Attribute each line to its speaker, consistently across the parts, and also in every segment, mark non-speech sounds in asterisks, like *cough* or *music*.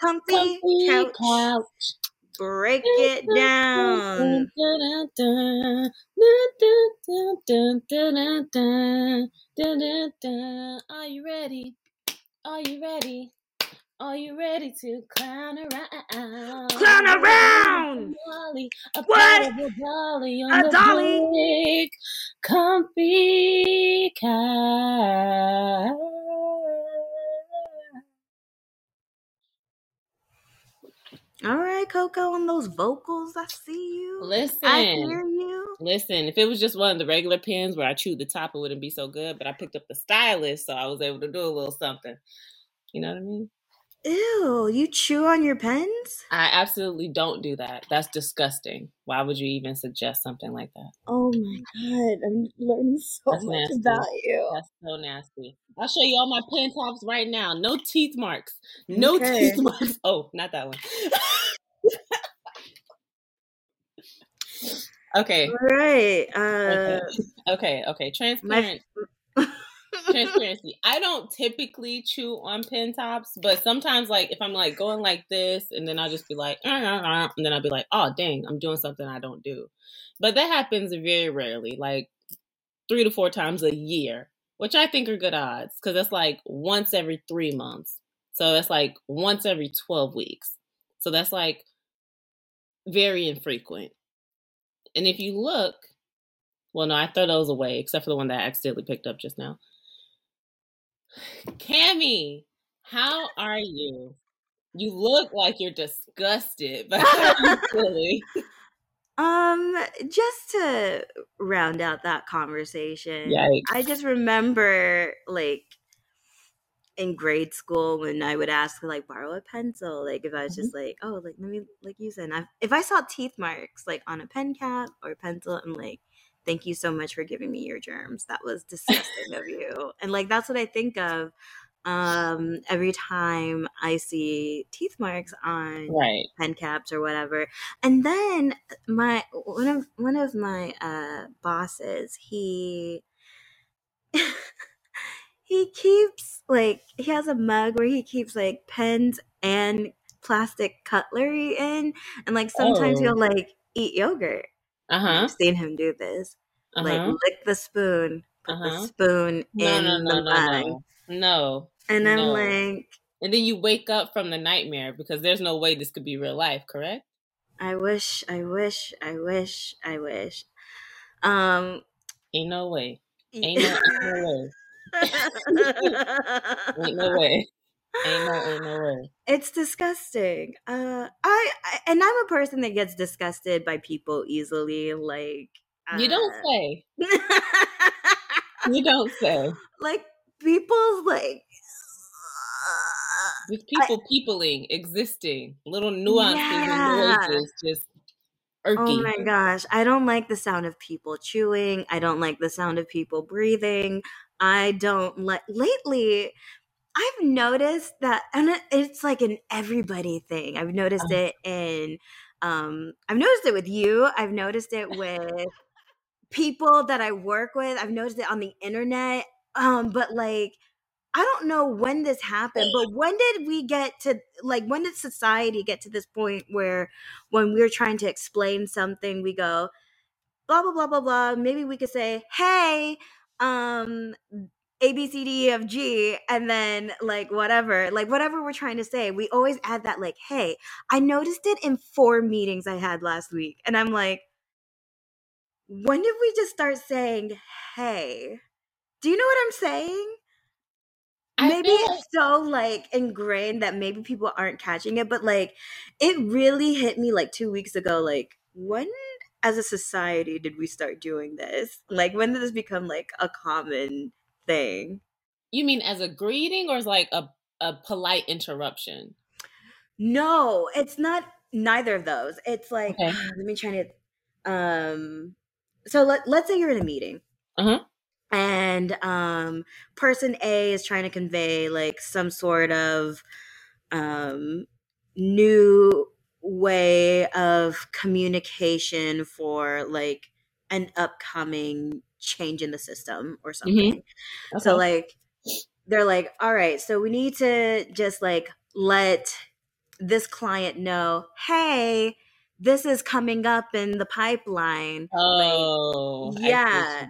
Speaker 1: comfy,
Speaker 2: comfy
Speaker 1: couch.
Speaker 2: couch.
Speaker 1: Break it down.
Speaker 2: Are you ready? Are you ready? Are you ready to clown around?
Speaker 1: Clown around!
Speaker 2: Dolly, a
Speaker 1: What?
Speaker 2: dolly on
Speaker 1: A dolly?
Speaker 2: big comfy couch.
Speaker 1: All right, Coco, on those vocals, I see you.
Speaker 2: Listen,
Speaker 1: I hear you.
Speaker 2: listen. If it was just one of the regular pens where I chewed the top, it wouldn't be so good. But I picked up the stylus, so I was able to do a little something. You know what I mean?
Speaker 1: Ew, you chew on your pens?
Speaker 2: I absolutely don't do that. That's disgusting. Why would you even suggest something like that?
Speaker 1: Oh my god, I'm learning so
Speaker 2: That's
Speaker 1: much
Speaker 2: nasty.
Speaker 1: about you.
Speaker 2: That's so nasty. I'll show you all my pen tops right now. No teeth marks. No
Speaker 1: Okay.
Speaker 2: teeth marks. *laughs* Oh, not that one. *laughs* okay.
Speaker 1: Right. Uh, *laughs*
Speaker 2: Okay. Okay. Transparent. Transparency. I don't typically chew on pen tops, but sometimes, like, if I'm like going like this, and then I'll just be like, and then I'll be like, oh, dang, I'm doing something I don't do. But that happens very rarely, like three to four times a year, which I think are good odds because that's like once every three months. So that's like once every 12 weeks. So that's like very infrequent. And if you look, well, no, I throw those away except for the one that I accidentally picked up just now. Cammy, how are you? You look like you're disgusted, *laughs* but how *laughs* feeling?
Speaker 1: um, just to round out that conversation,
Speaker 2: Yikes.
Speaker 1: I just remember like in grade school when I would ask like borrow a pencil, like if I was just like, oh, like let me like use it. And I, if I saw teeth marks like on a pen cap or a pencil, I'm like, thank you so much for giving me your germs. That was disgusting of you. And like that's what I think of um every time I see teeth marks on
Speaker 2: Right.
Speaker 1: pen caps or whatever. And then my one of one of my uh bosses, he *laughs* he keeps like he has a mug where he keeps like pens and plastic cutlery in and like sometimes
Speaker 2: Oh.
Speaker 1: he'll like eat yogurt.
Speaker 2: Uh huh.
Speaker 1: I've seen him do this.
Speaker 2: Uh
Speaker 1: Like lick the spoon, put
Speaker 2: Uh-huh.
Speaker 1: the spoon
Speaker 2: No,
Speaker 1: in
Speaker 2: no, no,
Speaker 1: the
Speaker 2: no,
Speaker 1: mug.
Speaker 2: no. No.
Speaker 1: And I'm like,
Speaker 2: And then you wake up from the nightmare because there's no way this could be real life, correct?
Speaker 1: I wish, I wish, I wish, I wish. Um
Speaker 2: Ain't no way. Ain't no, ain't no way. *laughs* *laughs* Ain't no way. Ain't no, ain't no way.
Speaker 1: it's disgusting. Uh, I, I and I'm a person that gets disgusted by people easily. Like
Speaker 2: You don't
Speaker 1: uh,
Speaker 2: say. *laughs* You don't say.
Speaker 1: like people's like.
Speaker 2: Just people peopling, existing, little nuances
Speaker 1: Yeah.
Speaker 2: and noises, just
Speaker 1: Oh my gosh, I don't like the sound of people chewing. I don't like the sound of people breathing. I don't like lately. I've noticed that, and it's like an everybody thing. I've noticed
Speaker 2: Uh-huh.
Speaker 1: it in, um, I've noticed it with you. I've noticed it with *laughs* people that I work with. I've noticed it on the internet. Um, but like, I don't know when this happened, but when did we get to like when did society get to this point where when we're trying to explain something, we go blah blah blah blah blah. Maybe we could say, "Hey, um, A B C D E F G," and then like whatever, like whatever we're trying to say, we always add that like, "Hey, I noticed it in four meetings I had last week," and I'm like, when did we just start saying, "Hey"? Do you know what I'm saying?
Speaker 2: I
Speaker 1: maybe it's so like ingrained that maybe people aren't catching it but like it really hit me like two weeks ago like when as a society did we start doing this like when did this become like a common thing
Speaker 2: You mean as a greeting or as like a, a polite interruption?
Speaker 1: no it's not neither of those it's like
Speaker 2: Okay. *sighs*
Speaker 1: let me try to um so let, let's say you're in a meeting
Speaker 2: Uh-huh.
Speaker 1: and um person a is trying to convey like some sort of um new way of communication for like an upcoming change in the system or mm-hmm. something so
Speaker 2: Okay.
Speaker 1: like they're like all right so we need to just like let this client know, hey, this is coming up in the pipeline.
Speaker 2: Oh,
Speaker 1: like, yeah,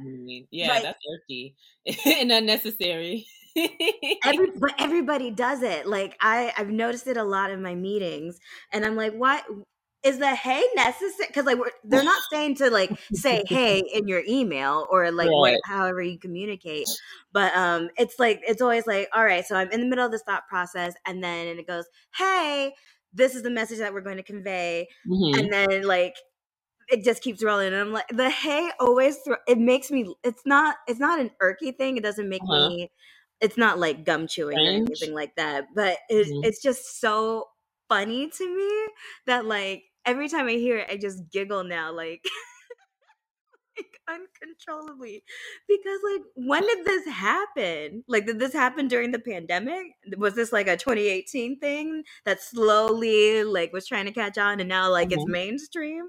Speaker 2: yeah, like, that's irky *laughs* and unnecessary.
Speaker 1: Every, *laughs* but everybody does it. Like I, I've noticed it a lot in my meetings, and I'm like, what? Is the hey necessary? Because like they're not *laughs* saying to like say hey in your email or like right. what, however you communicate, but um, it's like it's always like all right. So I'm in the middle of this thought process, and then it goes hey, this is the message that we're going to convey, mm-hmm. and then like it just keeps rolling and i'm like the hey always it makes me it's not it's not an irky thing it doesn't make uh-huh. me it's not like gum chewing French. or anything like that but it, mm-hmm. it's just so funny to me that like every time I hear it, I just giggle now, like, *laughs* like uncontrollably. Because like, when did *laughs* this happen? Like, did this happen during the pandemic? Was this like a 2018 thing that slowly like was trying to catch on and now like mm-hmm. it's mainstream?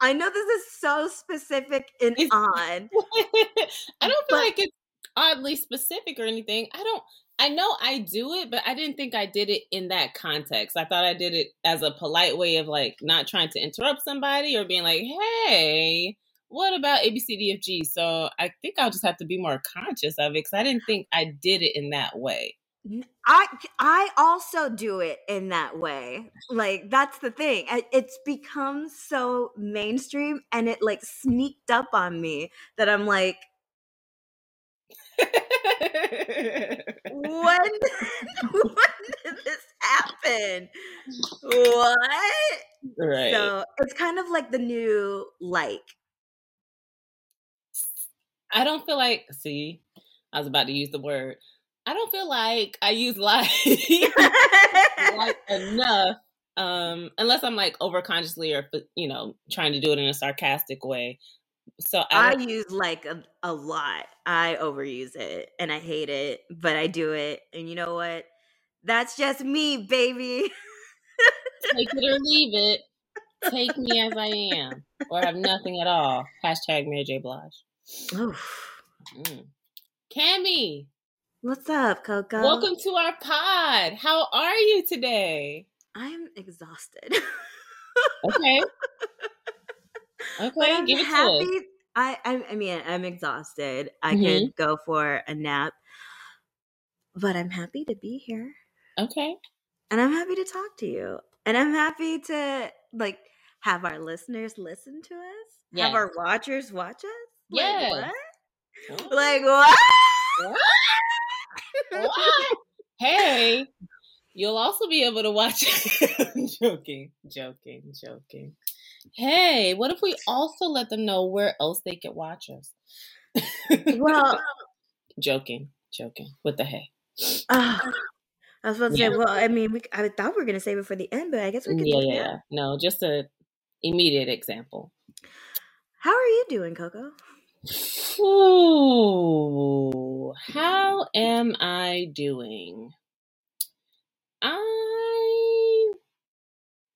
Speaker 1: I know this is so specific and odd. *laughs* I
Speaker 2: don't feel but, like it's oddly specific or anything. I don't I know I do it, but I didn't think I did it in that context. I thought I did it as a polite way of like not trying to interrupt somebody or being like, hey, what about ABCDFG? So I think I'll just have to be more conscious of it because I didn't think I did it in that way.
Speaker 1: I I also do it in that way. Like that's the thing. It's become so mainstream and it like sneaked up on me that I'm like when, *laughs* when did this happen? What?
Speaker 2: Right.
Speaker 1: So it's kind of like the new like.
Speaker 2: I don't feel like. See, I was about to use the word. I don't feel like I use like *laughs* like *laughs* enough um unless i'm like overconsciously or you know trying to do it in a sarcastic way so
Speaker 1: I, I use like a, a lot. I overuse it and I hate it, but I do it. And you know what? That's just me, baby.
Speaker 2: Take it or leave it. Take me as I am, or have nothing at all. Hashtag Mary J. Blige. Mm. Cammy.
Speaker 1: What's up, Coco?
Speaker 2: Welcome to our pod. How are you today?
Speaker 1: I'm exhausted. *laughs*
Speaker 2: okay. Okay, I'm give it happy. to us.
Speaker 1: I, I, I mean, I'm exhausted. I mm-hmm. could go for a nap, but I'm happy to be here.
Speaker 2: Okay.
Speaker 1: And I'm happy to talk to you. And I'm happy to like have our listeners listen to us. Yes. Have our watchers watch us.
Speaker 2: Yeah.
Speaker 1: Like what? Like what?
Speaker 2: what? what? hey, you'll also be able to watch. *laughs* joking, joking, joking. Hey, what if we also let them know where else they could watch us?
Speaker 1: well, *laughs*
Speaker 2: joking, joking. With the hey.
Speaker 1: Uh, I was about to yeah. say, well, I mean, we, I thought we were going to save it for the end, but I guess we can.
Speaker 2: Yeah, yeah, yeah. No, just an immediate example.
Speaker 1: How are you doing, Coco?
Speaker 2: Ooh, how am I doing? I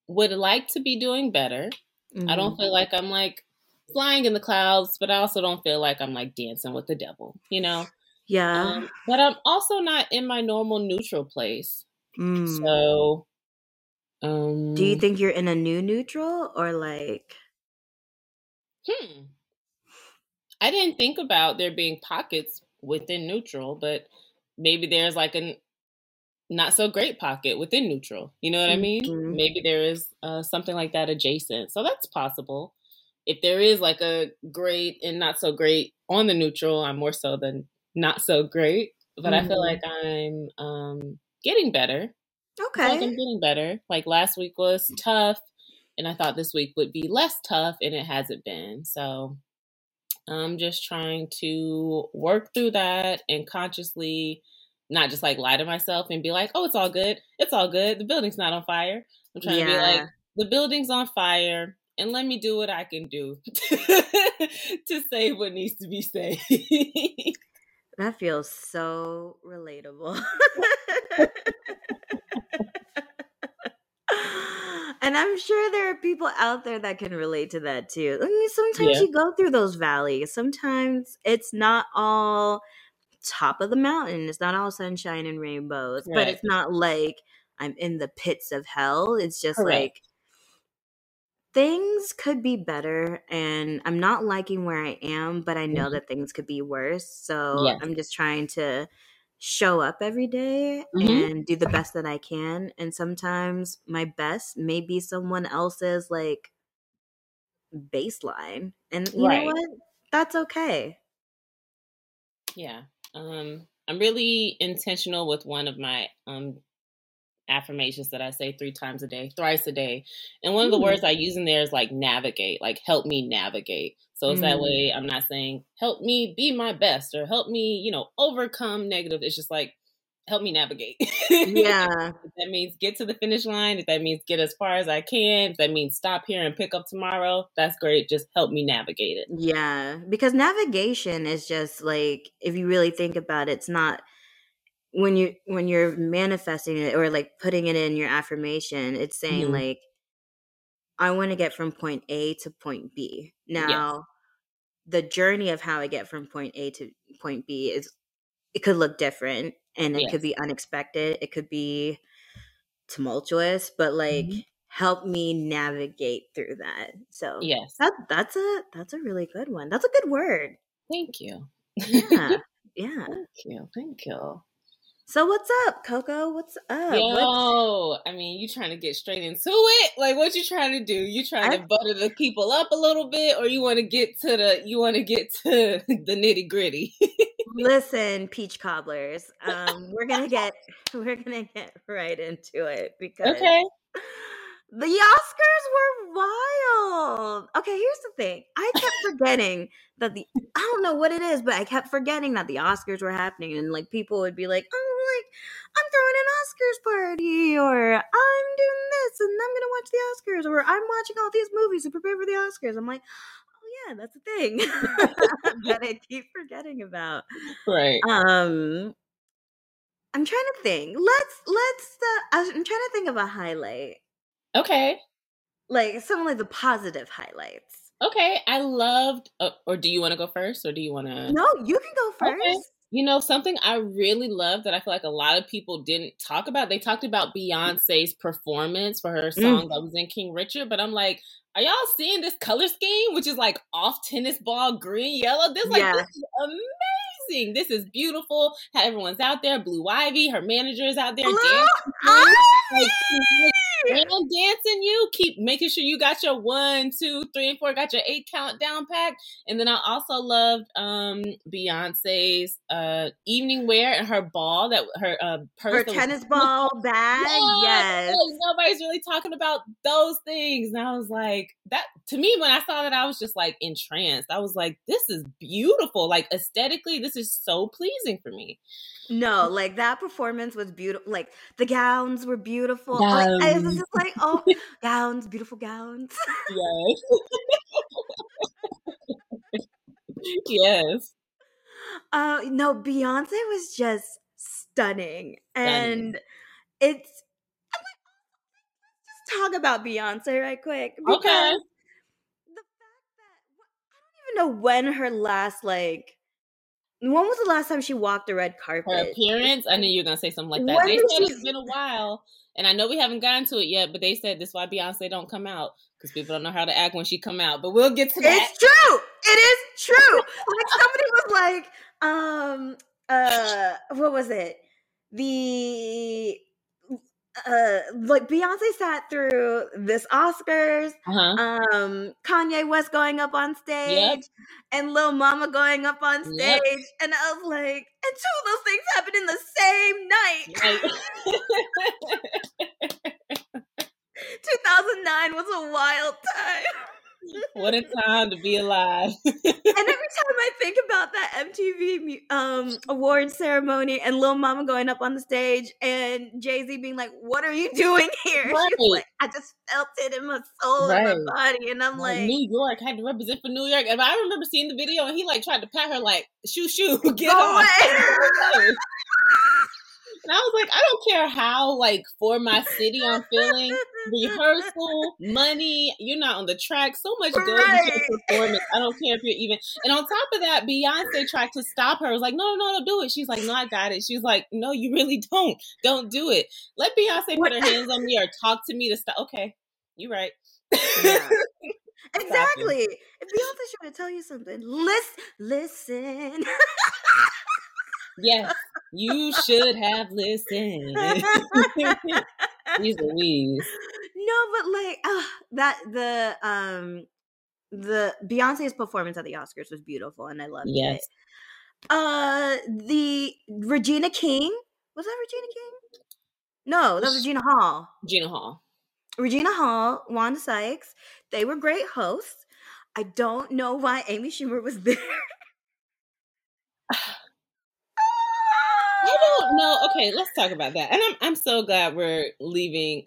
Speaker 2: would like to be doing better. Mm-hmm. I don't mm-hmm. feel like I'm like flying in the clouds, but I also don't feel like I'm like dancing with the devil, you know?
Speaker 1: Yeah.
Speaker 2: Um, but I'm also not in my normal neutral place. Mm. So um
Speaker 1: Do you think you're in a new neutral or like
Speaker 2: Hmm. I didn't think about there being pockets within neutral, but maybe there's like an not so great pocket within neutral. You know what I mean? Mm-hmm. Maybe there is uh, something like that adjacent. So that's possible. If there is like a great and not so great on the neutral, I'm more so than not so great. But mm-hmm. I feel like I'm um, getting better.
Speaker 1: Okay.
Speaker 2: Like I'm getting better. Like last week was tough, and I thought this week would be less tough, and it hasn't been. So I'm just trying to work through that and consciously not just like lie to myself and be like, oh, it's all good. It's all good. The building's not on fire. I'm trying yeah. to be like, the building's on fire and let me do what I can do *laughs* to say what needs to be said. *laughs*
Speaker 1: that feels so relatable. and I'm sure there are people out there that can relate to that too. I mean, sometimes yeah. you go through those valleys. Sometimes it's not all top of the mountain. It's not all sunshine and rainbows, right. but it's not like I'm in the pits of hell. It's just Correct. like things could be better and I'm not liking where I am, but I know mm-hmm. that things could be worse. So yes. I'm just trying to show up every day mm-hmm. and do the best that I can. And sometimes my best may be someone else's like baseline. And you right. know what? That's okay.
Speaker 2: Yeah. Um I'm really intentional with one of my um affirmations that I say three times a day, thrice a day. And one of the words I use in there is like navigate, like help me navigate. So it's mm. that way I'm not saying help me be my best or help me, you know, overcome negative. It's just like help me navigate. *laughs*
Speaker 1: Yeah.
Speaker 2: that means get to the finish line, if that means get as far as I can, if that means stop here and pick up tomorrow, that's great. Just help me navigate it.
Speaker 1: Yeah. Because navigation is just like if you really think about it, it's not when you when you're manifesting it or like putting it in your affirmation, it's saying mm-hmm. like I want to get from point A to point B. Now, yes. the journey of how I get from point A to point B is it could look different and it yes. could be unexpected, it could be tumultuous, but like mm-hmm. help me navigate through that. So,
Speaker 2: yes.
Speaker 1: That that's a that's a really good one. That's a good word.
Speaker 2: Thank you.
Speaker 1: Yeah. Yeah. *laughs*
Speaker 2: Thank you. Thank you.
Speaker 1: So what's up, Coco? What's up?
Speaker 2: Yo,
Speaker 1: what's...
Speaker 2: I mean, you trying to get straight into it? Like, what you trying to do? You trying I... to butter the people up a little bit, or you want to get to the you want to get to *laughs* the nitty gritty? *laughs*
Speaker 1: Listen, peach cobblers, um, we're gonna get *laughs* we're gonna get right into it because
Speaker 2: okay.
Speaker 1: The Oscars were wild. Okay, here's the thing. I kept forgetting that the I don't know what it is, but I kept forgetting that the Oscars were happening and like people would be like, "Oh, like I'm throwing an Oscars party or I'm doing this and I'm to watch the Oscars or I'm watching all these movies to prepare for the Oscars." I'm like, "Oh yeah, that's a thing." *laughs* that I keep forgetting about.
Speaker 2: Right.
Speaker 1: Um I'm trying to think. Let's let's uh, I'm trying to think of a highlight.
Speaker 2: Okay.
Speaker 1: Like some of like the positive highlights.
Speaker 2: Okay, I loved. Uh, or do you want to go first, or do you want to?
Speaker 1: No, you can go first. Okay.
Speaker 2: You know, something I really love that I feel like a lot of people didn't talk about. They talked about Beyonce's performance for her song mm. that was in King Richard, but I'm like, are y'all seeing this color scheme, which is like off tennis ball green, yellow? This like yeah. this is amazing. This is beautiful. How everyone's out there. Blue Ivy, her manager is out there. Blue Ivy! Like, and dancing you. Keep making sure you got your one, two, three, and four, got your eight countdown pack. And then I also loved um Beyonce's uh evening wear and her ball that her uh
Speaker 1: purse. Her tennis *laughs* ball bag. Yes.
Speaker 2: Like, nobody's really talking about those things. And I was like, that to me, when I saw that, I was just like entranced. I was like, this is beautiful. Like aesthetically, this is so pleasing for me.
Speaker 1: No, like that performance was beautiful. Like the gowns were beautiful. Like, I was just like, oh, *laughs* gowns, beautiful gowns.
Speaker 2: yes. *laughs* yes.
Speaker 1: Uh, no, Beyonce was just stunning, and it's. I'm like, let's just talk about Beyonce right quick
Speaker 2: because okay.
Speaker 1: the fact that I don't even know when her last like when was the last time she walked the red carpet?
Speaker 2: Her appearance? I knew you were gonna say something like that. When they said she... it's been a while, and I know we haven't gotten to it yet, but they said this why Beyonce don't come out because people don't know how to act when she come out. But we'll get to that.
Speaker 1: It's true. It is true. like somebody was like, um, uh, what was it? The uh like Beyonce sat through this Oscars, uh-huh. um, Kanye West going up on stage, yep. and Lil Mama going up on stage, yep. and I was like, and two of those things happened in the same night. Right. *laughs* *laughs* 2009 was a wild time
Speaker 2: what a time to be alive.
Speaker 1: and every time I think about that MTV um, award ceremony and Lil Mama going up on the stage and Jay Z being like, What are you doing here? *laughs* Right. She's like, I just felt it in my soul right. and my body. And I'm like,
Speaker 2: New York had to represent for New York. And I remember seeing the video and he like tried to pat her like, Shoo, shoo, *laughs* get Go away. *laughs* And I was like, I don't care how like for my city I'm feeling. Rehearsal, money, you're not on the track. So much goes right. performance. I don't care if you're even. And on top of that, Beyonce tried to stop her. I was like, no, no, no, do it. She's like, no, I got it. She's like, no, you really don't. Don't do it. Let Beyonce put her hands on me or talk to me to stop. Okay, you're right. Yeah. *laughs*
Speaker 1: exactly. If Beyonce's trying to tell you something, listen, listen. *laughs*
Speaker 2: yes, you should have listened. *laughs* These Louise.
Speaker 1: No, but like uh, that the um the Beyonce's performance at the Oscars was beautiful and I loved it. yes. it. Uh the Regina King was that Regina King? No, that was Regina Hall.
Speaker 2: Regina Hall.
Speaker 1: Regina Hall, Wanda Sykes, they were great hosts. I don't know why Amy Schumer was *laughs* there.
Speaker 2: I. Okay, let's talk about that. And I'm I'm so glad we're leaving.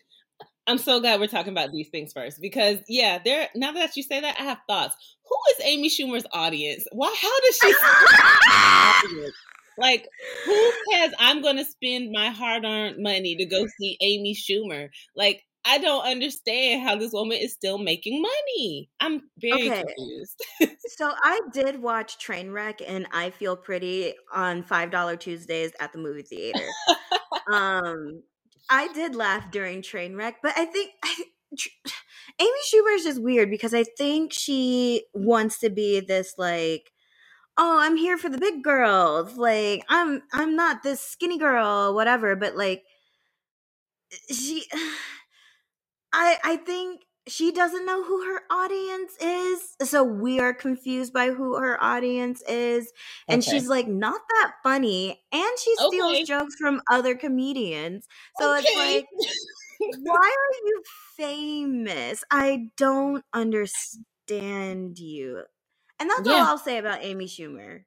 Speaker 2: I'm so glad we're talking about these things first because yeah, there. Now that you say that, I have thoughts. Who is Amy Schumer's audience? Why? How does she? *laughs* like, who says I'm going to spend my hard-earned money to go see Amy Schumer? Like, I don't understand how this woman is still making money. I'm very okay. confused.
Speaker 1: so I did watch Trainwreck and I Feel Pretty on $5 Tuesdays at the movie theater. um I did laugh during Trainwreck, but I think I, *sighs* Amy Schumer is just weird because I think she wants to be this like oh i'm here for the big girls like i'm i'm not this skinny girl whatever but like she *sighs* I I think she doesn't know who her audience is. So we are confused by who her audience is. And okay. she's like not that funny. And she steals okay. jokes from other comedians. So okay. it's like why are you famous? I don't understand you. And that's yeah. all I'll say about Amy Schumer.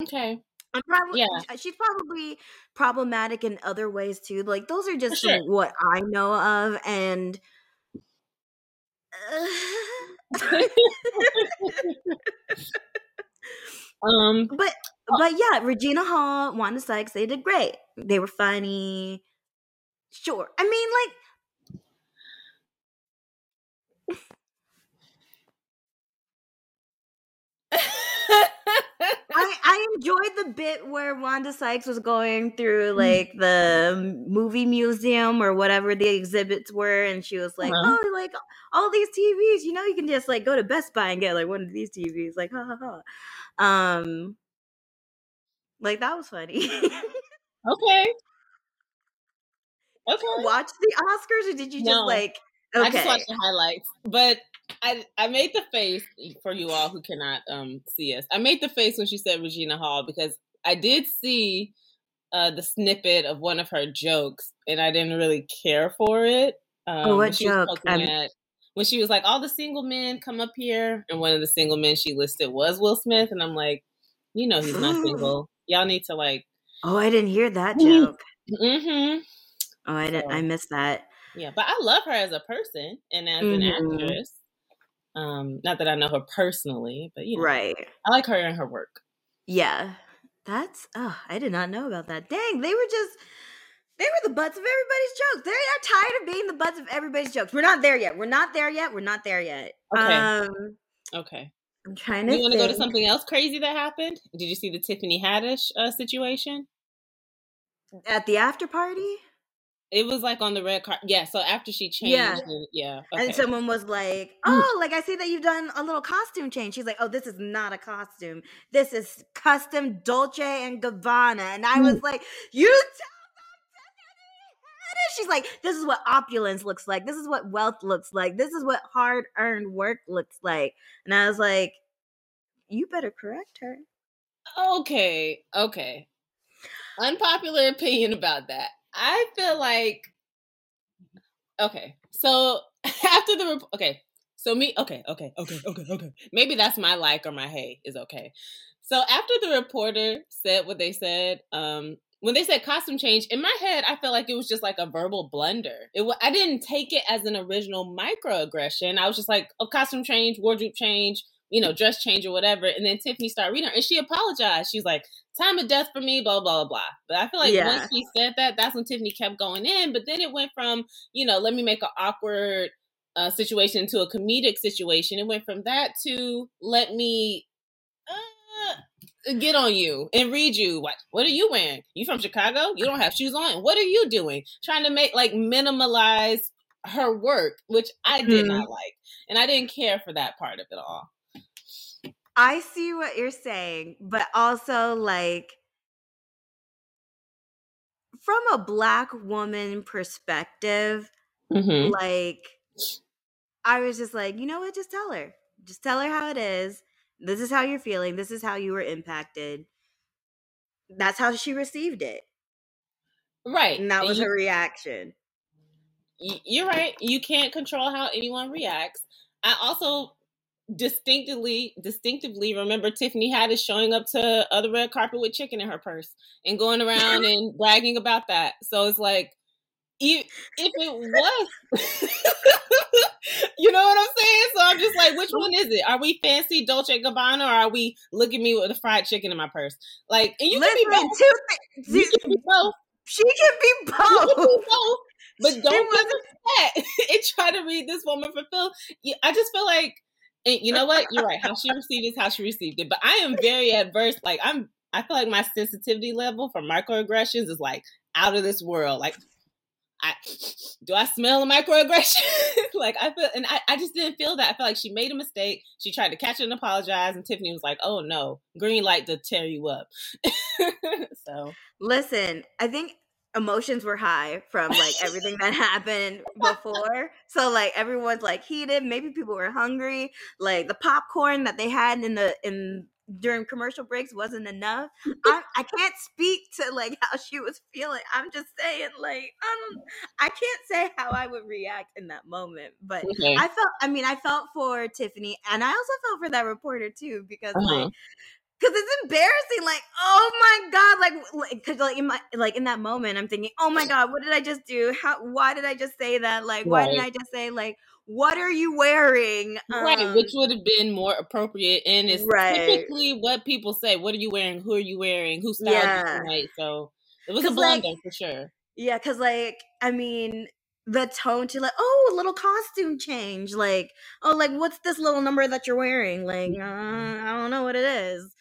Speaker 2: Okay.
Speaker 1: I'm probably yeah. Uh, she's probably problematic in other ways too. Like those are just sure. what I know of and um, *laughs* but uh but yeah, Regina Hall, Wanda Sykes, they did great. They were funny. Sure, I mean, like *laughs* I, *laughs* I enjoyed the bit where Wanda Sykes was going through mm. like the movie museum or whatever the exhibits were, and she was like, uh-huh. "Oh, like all these TVs, you know, you can just like go to Best Buy and get like one of these TVs." Like, ha ha ha. Um, like that was funny. *laughs*
Speaker 2: okay.
Speaker 1: Okay. watch the Oscars, or did you just no. like?
Speaker 2: Okay. I just watched the highlights, but I I made the face for you all who cannot um see us. I made the face when she said Regina Hall because I did see uh the snippet of one of her jokes and I didn't really care for it.
Speaker 1: Um, oh, what joke?
Speaker 2: At, when she was like, "All the single men come up here," and one of the single men she listed was Will Smith, and I'm like, you know, he's not single. Y'all need to like.
Speaker 1: Oh, I didn't hear that joke. Mm-hmm. Oh, I didn't. So, I missed that.
Speaker 2: Yeah, but I love her as a person and as mm-hmm. an actress. Um, not that I know her personally, but you know,
Speaker 1: right.
Speaker 2: I like her and her work.
Speaker 1: Yeah, that's. Oh, I did not know about that. Dang, they were just. They were the butts of everybody's jokes. They are tired of being the butts of everybody's jokes. We're not there yet. We're not there yet. We're not there yet.
Speaker 2: Okay. Um, okay.
Speaker 1: I'm trying to.
Speaker 2: You want to go to something else crazy that happened? Did you see the Tiffany Haddish uh, situation
Speaker 1: at the after party?
Speaker 2: It was like on the red card. Yeah. So after she changed, yeah, and, yeah.
Speaker 1: Okay. And someone was like, "Oh, like I see that you've done a little costume change." She's like, "Oh, this is not a costume. This is custom Dolce and Gabbana." And I was like, "You tell them She's like, "This is what opulence looks like. This is what wealth looks like. This is what hard earned work looks like." And I was like, "You better correct her."
Speaker 2: Okay. Okay. Unpopular opinion about that. I feel like okay. So *laughs* after the okay, so me okay, okay, okay, okay, okay. Maybe that's my like or my hey is okay. So after the reporter said what they said, um, when they said costume change, in my head, I felt like it was just like a verbal blunder. It I didn't take it as an original microaggression. I was just like, a oh, costume change, wardrobe change, you know, dress change or whatever. And then Tiffany started reading her and she apologized. She was like, time of death for me, blah, blah, blah. But I feel like yeah. once she said that, that's when Tiffany kept going in. But then it went from, you know, let me make an awkward uh, situation to a comedic situation. It went from that to let me uh, get on you and read you. What what are you wearing? You from Chicago? You don't have shoes on. What are you doing? Trying to make like minimalize her work, which I did mm-hmm. not like, and I didn't care for that part of it all.
Speaker 1: I see what you're saying, but also like from a black woman perspective, mm-hmm. like I was just like, you know what? Just tell her. Just tell her how it is. This is how you're feeling. This is how you were impacted. That's how she received it.
Speaker 2: Right.
Speaker 1: And that was you, her reaction.
Speaker 2: You're right. You can't control how anyone reacts. I also distinctively distinctively remember Tiffany Haddish showing up to other red carpet with chicken in her purse and going around and *laughs* bragging about that. So it's like if, if it was *laughs* you know what I'm saying? So I'm just like, which one is it? Are we fancy Dolce Gabbana or are we look at me with a fried chicken in my purse? Like, and you Listen, can be both. Two you can be both.
Speaker 1: She can be both. Can be both.
Speaker 2: But don't a that *laughs* and try to read this woman fulfill. I just feel like, and you know what? You're right. How she received is how she received it. But I am very adverse. Like I'm, I feel like my sensitivity level for microaggressions is like out of this world. Like I do I smell a microaggression? *laughs* like I feel and I, I just didn't feel that. I felt like she made a mistake. She tried to catch it and apologize, and Tiffany was like, Oh no, green light to tear you up. *laughs* so
Speaker 1: listen, I think emotions were high from like everything that happened *laughs* before. So like everyone's like heated. Maybe people were hungry. Like the popcorn that they had in the in during commercial breaks wasn't enough. *laughs* I, I can't speak to like how she was feeling. I'm just saying, like, I don't, I can't say how I would react in that moment. But okay. I felt, I mean, I felt for Tiffany, and I also felt for that reporter too, because uh-huh. like because it's embarrassing. Like, oh my god, like, because like in my like in that moment, I'm thinking, oh my god, what did I just do? How? Why did I just say that? Like, why right. did I just say like? What are you wearing?
Speaker 2: Um, right, which would have been more appropriate, and it's right. typically what people say. What are you wearing? Who are you wearing? Who styled yeah. you tonight? So it was a blunder like, for sure.
Speaker 1: Yeah, because like I mean, the tone to like, oh, a little costume change. Like, oh, like what's this little number that you're wearing? Like, uh, I don't know what it is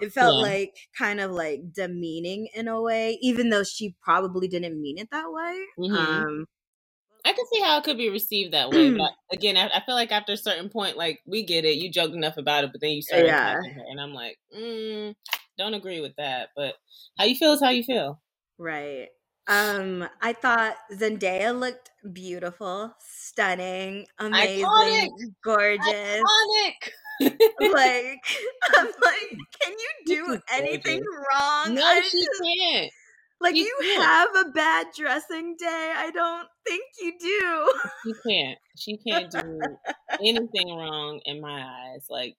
Speaker 1: it felt yeah. like kind of like demeaning in a way, even though she probably didn't mean it that way. Mm-hmm. Um,
Speaker 2: I can see how it could be received that way, but *clears throat* again, I, I, feel like after a certain point, like we get it, you joked enough about it, but then you started yeah. her, and I'm like, mm, don't agree with that. But how you feel is how you feel,
Speaker 1: right? Um, I thought Zendaya looked beautiful, stunning, amazing, Iconic. gorgeous. Iconic like *laughs* I'm like, *laughs* can you do anything wrong?
Speaker 2: No, I she just, can't.
Speaker 1: Like you have a bad dressing day. I don't think you do.
Speaker 2: She can't. She can't do anything wrong in my eyes. Like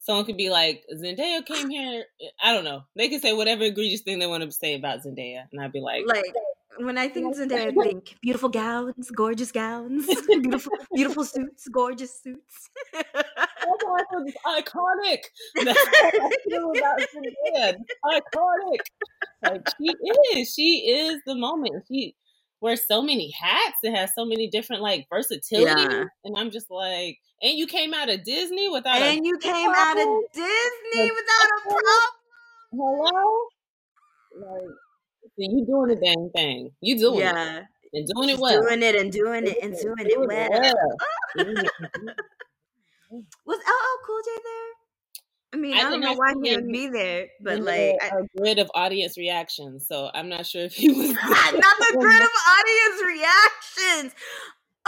Speaker 2: someone could be like, Zendaya came here. Eh, I don't know. They could say whatever egregious thing they want to say about Zendaya, and I'd be like,
Speaker 1: like when I think Zendaya, I think beautiful gowns, gorgeous gowns, *laughs* beautiful, beautiful suits, gorgeous suits.
Speaker 2: That's iconic. *laughs* That's I feel about Zendaya. Iconic. Like she is. She is the moment. She wears so many hats and has so many different like versatility. Yeah. And I'm just like, and you came out of Disney without
Speaker 1: and you came problem? out of Disney without a problem.
Speaker 2: Hello? Like you doing the dang thing. You doing yeah. it. And doing it well.
Speaker 1: Doing it and doing it and doing it well. *laughs* Was LL Cool J there? I mean, I, I don't know why he would be there, but like
Speaker 2: a, a grid of audience reactions. So I'm not sure if he was *laughs*
Speaker 1: not the *laughs* grid of audience reactions.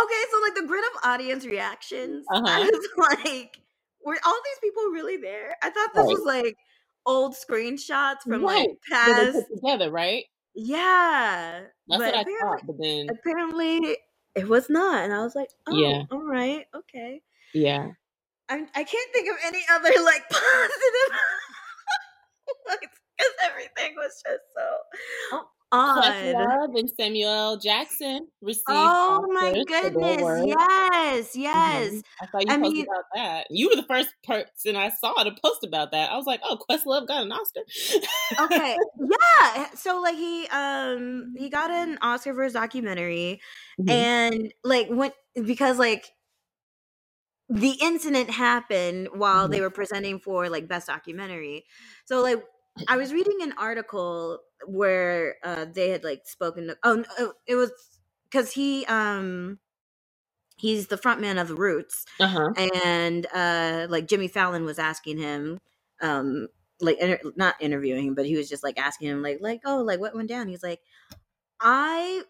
Speaker 1: Okay, so like the grid of audience reactions, uh-huh. I was *laughs* like, were all these people really there? I thought this right. was like old screenshots from right. like past
Speaker 2: together, right?
Speaker 1: Yeah,
Speaker 2: that's what I thought. But then
Speaker 1: apparently it was not, and I was like, oh, yeah, all right, okay,
Speaker 2: yeah.
Speaker 1: I I can't think of any other like *laughs* positive, *laughs* because everything was just so. Oh.
Speaker 2: Questlove and Samuel Jackson received.
Speaker 1: Oh my goodness! Yes, yes. Mm-hmm.
Speaker 2: I saw you I posted mean, about that. You were the first person I saw to post about that. I was like, "Oh, Questlove got an Oscar."
Speaker 1: okay, *laughs* yeah. So like he um he got an Oscar for his documentary, mm-hmm. and like when because like the incident happened while mm-hmm. they were presenting for like best documentary. So like I was reading an article where uh, they had like spoken. To, oh, oh, it was because he um he's the front man of the Roots, uh-huh. and uh like Jimmy Fallon was asking him um like inter- not interviewing him, but he was just like asking him like like oh like what went down. He's like I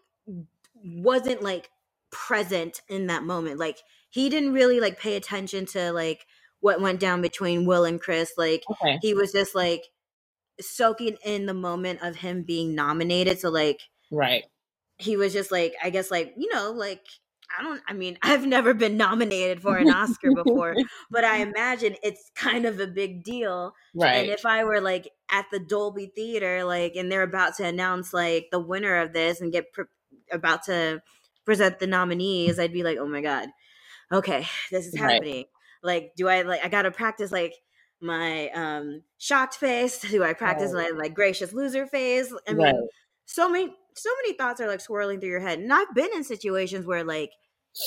Speaker 1: wasn't like present in that moment. Like he didn't really like pay attention to like what went down between Will and Chris. Like okay. he was just like soaking in the moment of him being nominated. So like
Speaker 2: right.
Speaker 1: He was just like I guess like, you know, like I don't I mean, *laughs* I've never been nominated for an Oscar before, *laughs* but I imagine it's kind of a big deal. Right. And if I were like at the Dolby Theater like and they're about to announce like the winner of this and get pre- about to present the nominees, I'd be like, "Oh my god. Okay, this is happening." Right. Like, do I like I got to practice like my um shocked face? *laughs* Do I practice right. my like gracious loser face? I mean, right. so many so many thoughts are like swirling through your head. And I've been in situations where like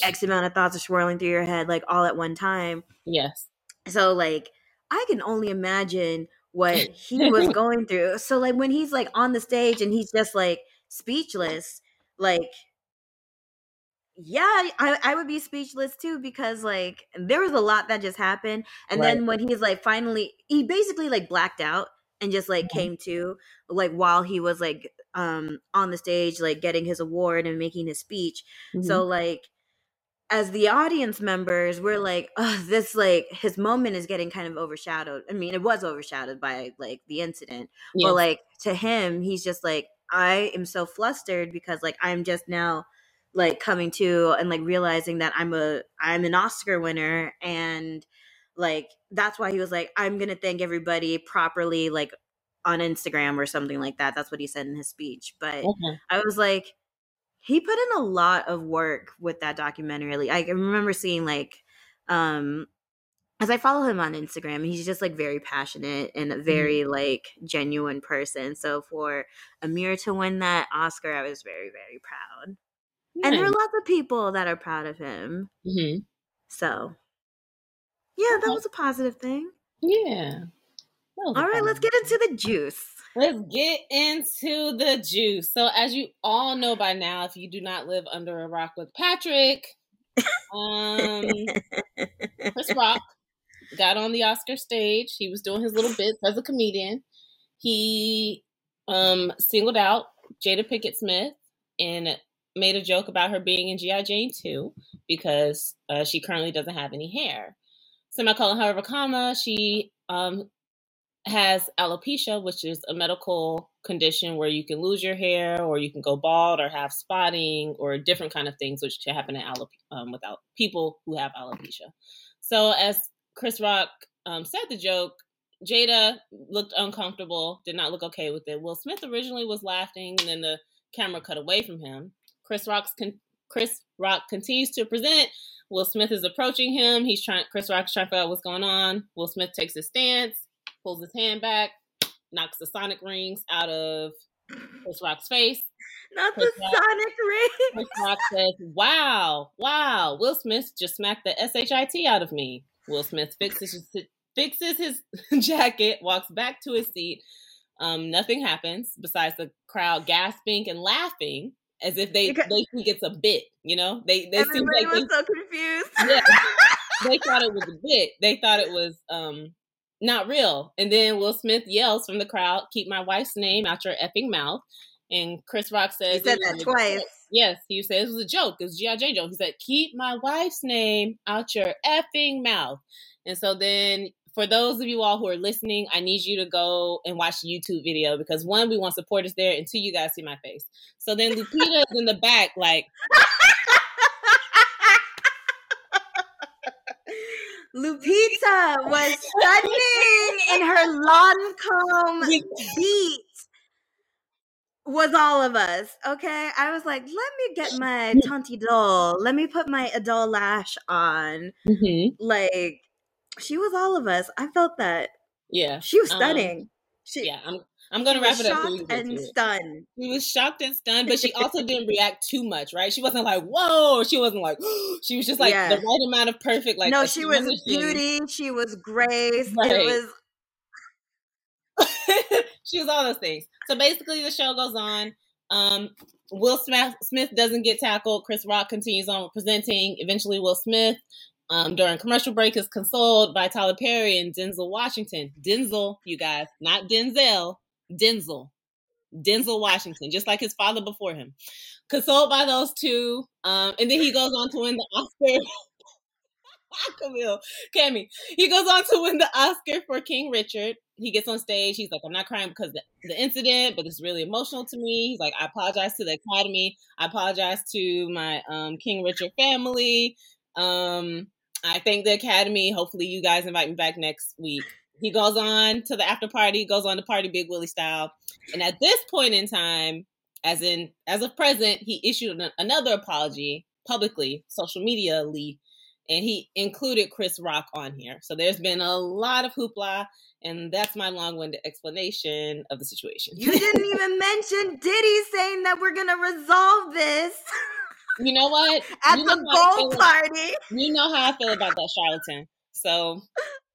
Speaker 1: X amount of thoughts are swirling through your head like all at one time.
Speaker 2: Yes.
Speaker 1: So like I can only imagine what *laughs* he was going through. So like when he's like on the stage and he's just like speechless, like yeah, I, I would be speechless too because like there was a lot that just happened. And right. then when he's like finally he basically like blacked out and just like mm-hmm. came to like while he was like um on the stage like getting his award and making his speech. Mm-hmm. So like as the audience members, we're like, oh, this like his moment is getting kind of overshadowed. I mean, it was overshadowed by like the incident. Yes. But like to him, he's just like, I am so flustered because like I'm just now like coming to and like realizing that I'm a I'm an Oscar winner and like that's why he was like I'm going to thank everybody properly like on Instagram or something like that. That's what he said in his speech. But okay. I was like he put in a lot of work with that documentary. I remember seeing like um as I follow him on Instagram, he's just like very passionate and a mm-hmm. very like genuine person. So for Ahmir to win that Oscar, I was very very proud. And there are lots of people that are proud of him. Mm-hmm. So, yeah, that was a positive thing.
Speaker 2: Yeah.
Speaker 1: All right, let's get into the juice.
Speaker 2: Let's get into the juice. So, as you all know by now, if you do not live under a rock with Patrick, um, Chris *laughs* Rock got on the Oscar stage. He was doing his little bits as a comedian. He um, singled out Jada Pinkett Smith and made a joke about her being in G.I. Jane 2 because uh, she currently doesn't have any hair. Semicolon, however, comma, she um, has alopecia, which is a medical condition where you can lose your hair or you can go bald or have spotting or different kind of things which can happen in alope- um, without people who have alopecia. So as Chris Rock um, said the joke, Jada looked uncomfortable, did not look okay with it. Will Smith originally was laughing, and then the camera cut away from him. Chris Rock's con- Chris Rock continues to present. Will Smith is approaching him. He's trying. Chris Rock's trying to figure out what's going on. Will Smith takes his stance, pulls his hand back, knocks the sonic rings out of Chris Rock's face.
Speaker 1: Not Chris the Rock, sonic ring.
Speaker 2: Chris Rock says, "Wow, wow." Will Smith just smacked the shit out of me. Will Smith fixes his, fixes his *laughs* jacket, walks back to his seat. Um, nothing happens besides the crowd gasping and laughing as if they because, they think it's a bit. You know, they they seem like
Speaker 1: was
Speaker 2: they,
Speaker 1: so confused.
Speaker 2: Yeah, *laughs* they thought it was a bit. They thought it was um not real. And then Will Smith yells from the crowd, "Keep my wife's name out your effing mouth." And Chris Rock says,
Speaker 1: "He said that twice."
Speaker 2: Yes, he said it was a joke. It was GI Jane joke. He said, "Keep my wife's name out your effing mouth." And so then for those of you all who are listening, I need you to go and watch the YouTube video because one, we want supporters there, and two, you guys see my face. So then Lupita is in the back, like.
Speaker 1: Lupita was stunning in her lawn comb *laughs* beat was all of us. Okay. I was like, let me get my Tanti doll. Let me put my Adele lash on. Mm-hmm. Like, she was all of us. I felt that.
Speaker 2: Yeah.
Speaker 1: She was um, stunning. Um, she,
Speaker 2: yeah, I'm I'm gonna wrap it up.
Speaker 1: Shocked and stunned.
Speaker 2: She was shocked and stunned, but she *laughs* also didn't react too much, right? She wasn't like, "Whoa!" She wasn't like, *gasps* she was just like the right amount of perfect. Like,
Speaker 1: no, she was beauty. She was grace. Right. It was *laughs*
Speaker 2: she was all those things. So basically, the show goes on. Um, Will Smith, Smith doesn't get tackled. Chris Rock continues on presenting. Eventually, Will Smith, um, during commercial break, is consoled by Tyler Perry and Denzel Washington. Denzel, you guys, not Denzel. Denzel. Denzel Washington, just like his father before him. Consoled by those two. Um, and then he goes on to win the Oscar. *laughs* Camille, Cammy. He goes on to win the Oscar for King Richard he gets on stage. He's like, I'm not crying because the, the incident, but it's really emotional to me. He's like, I apologize to the Academy. I apologize to my um, King Richard family. Um, I thank the Academy. Hopefully, you guys invite me back next week. He goes on to the after party, goes on to party Big Willie style. And at this point in time, as in as of present, he issued an, another apology publicly, social media and he included Chris Rock on here. So there's been a lot of hoopla and that's my long-winded explanation of the situation.
Speaker 1: You didn't even *laughs* mention Diddy saying that we're gonna resolve this. *laughs*
Speaker 2: You know what?
Speaker 1: At
Speaker 2: you
Speaker 1: the goal party.
Speaker 2: You know how I feel about that charlatan. So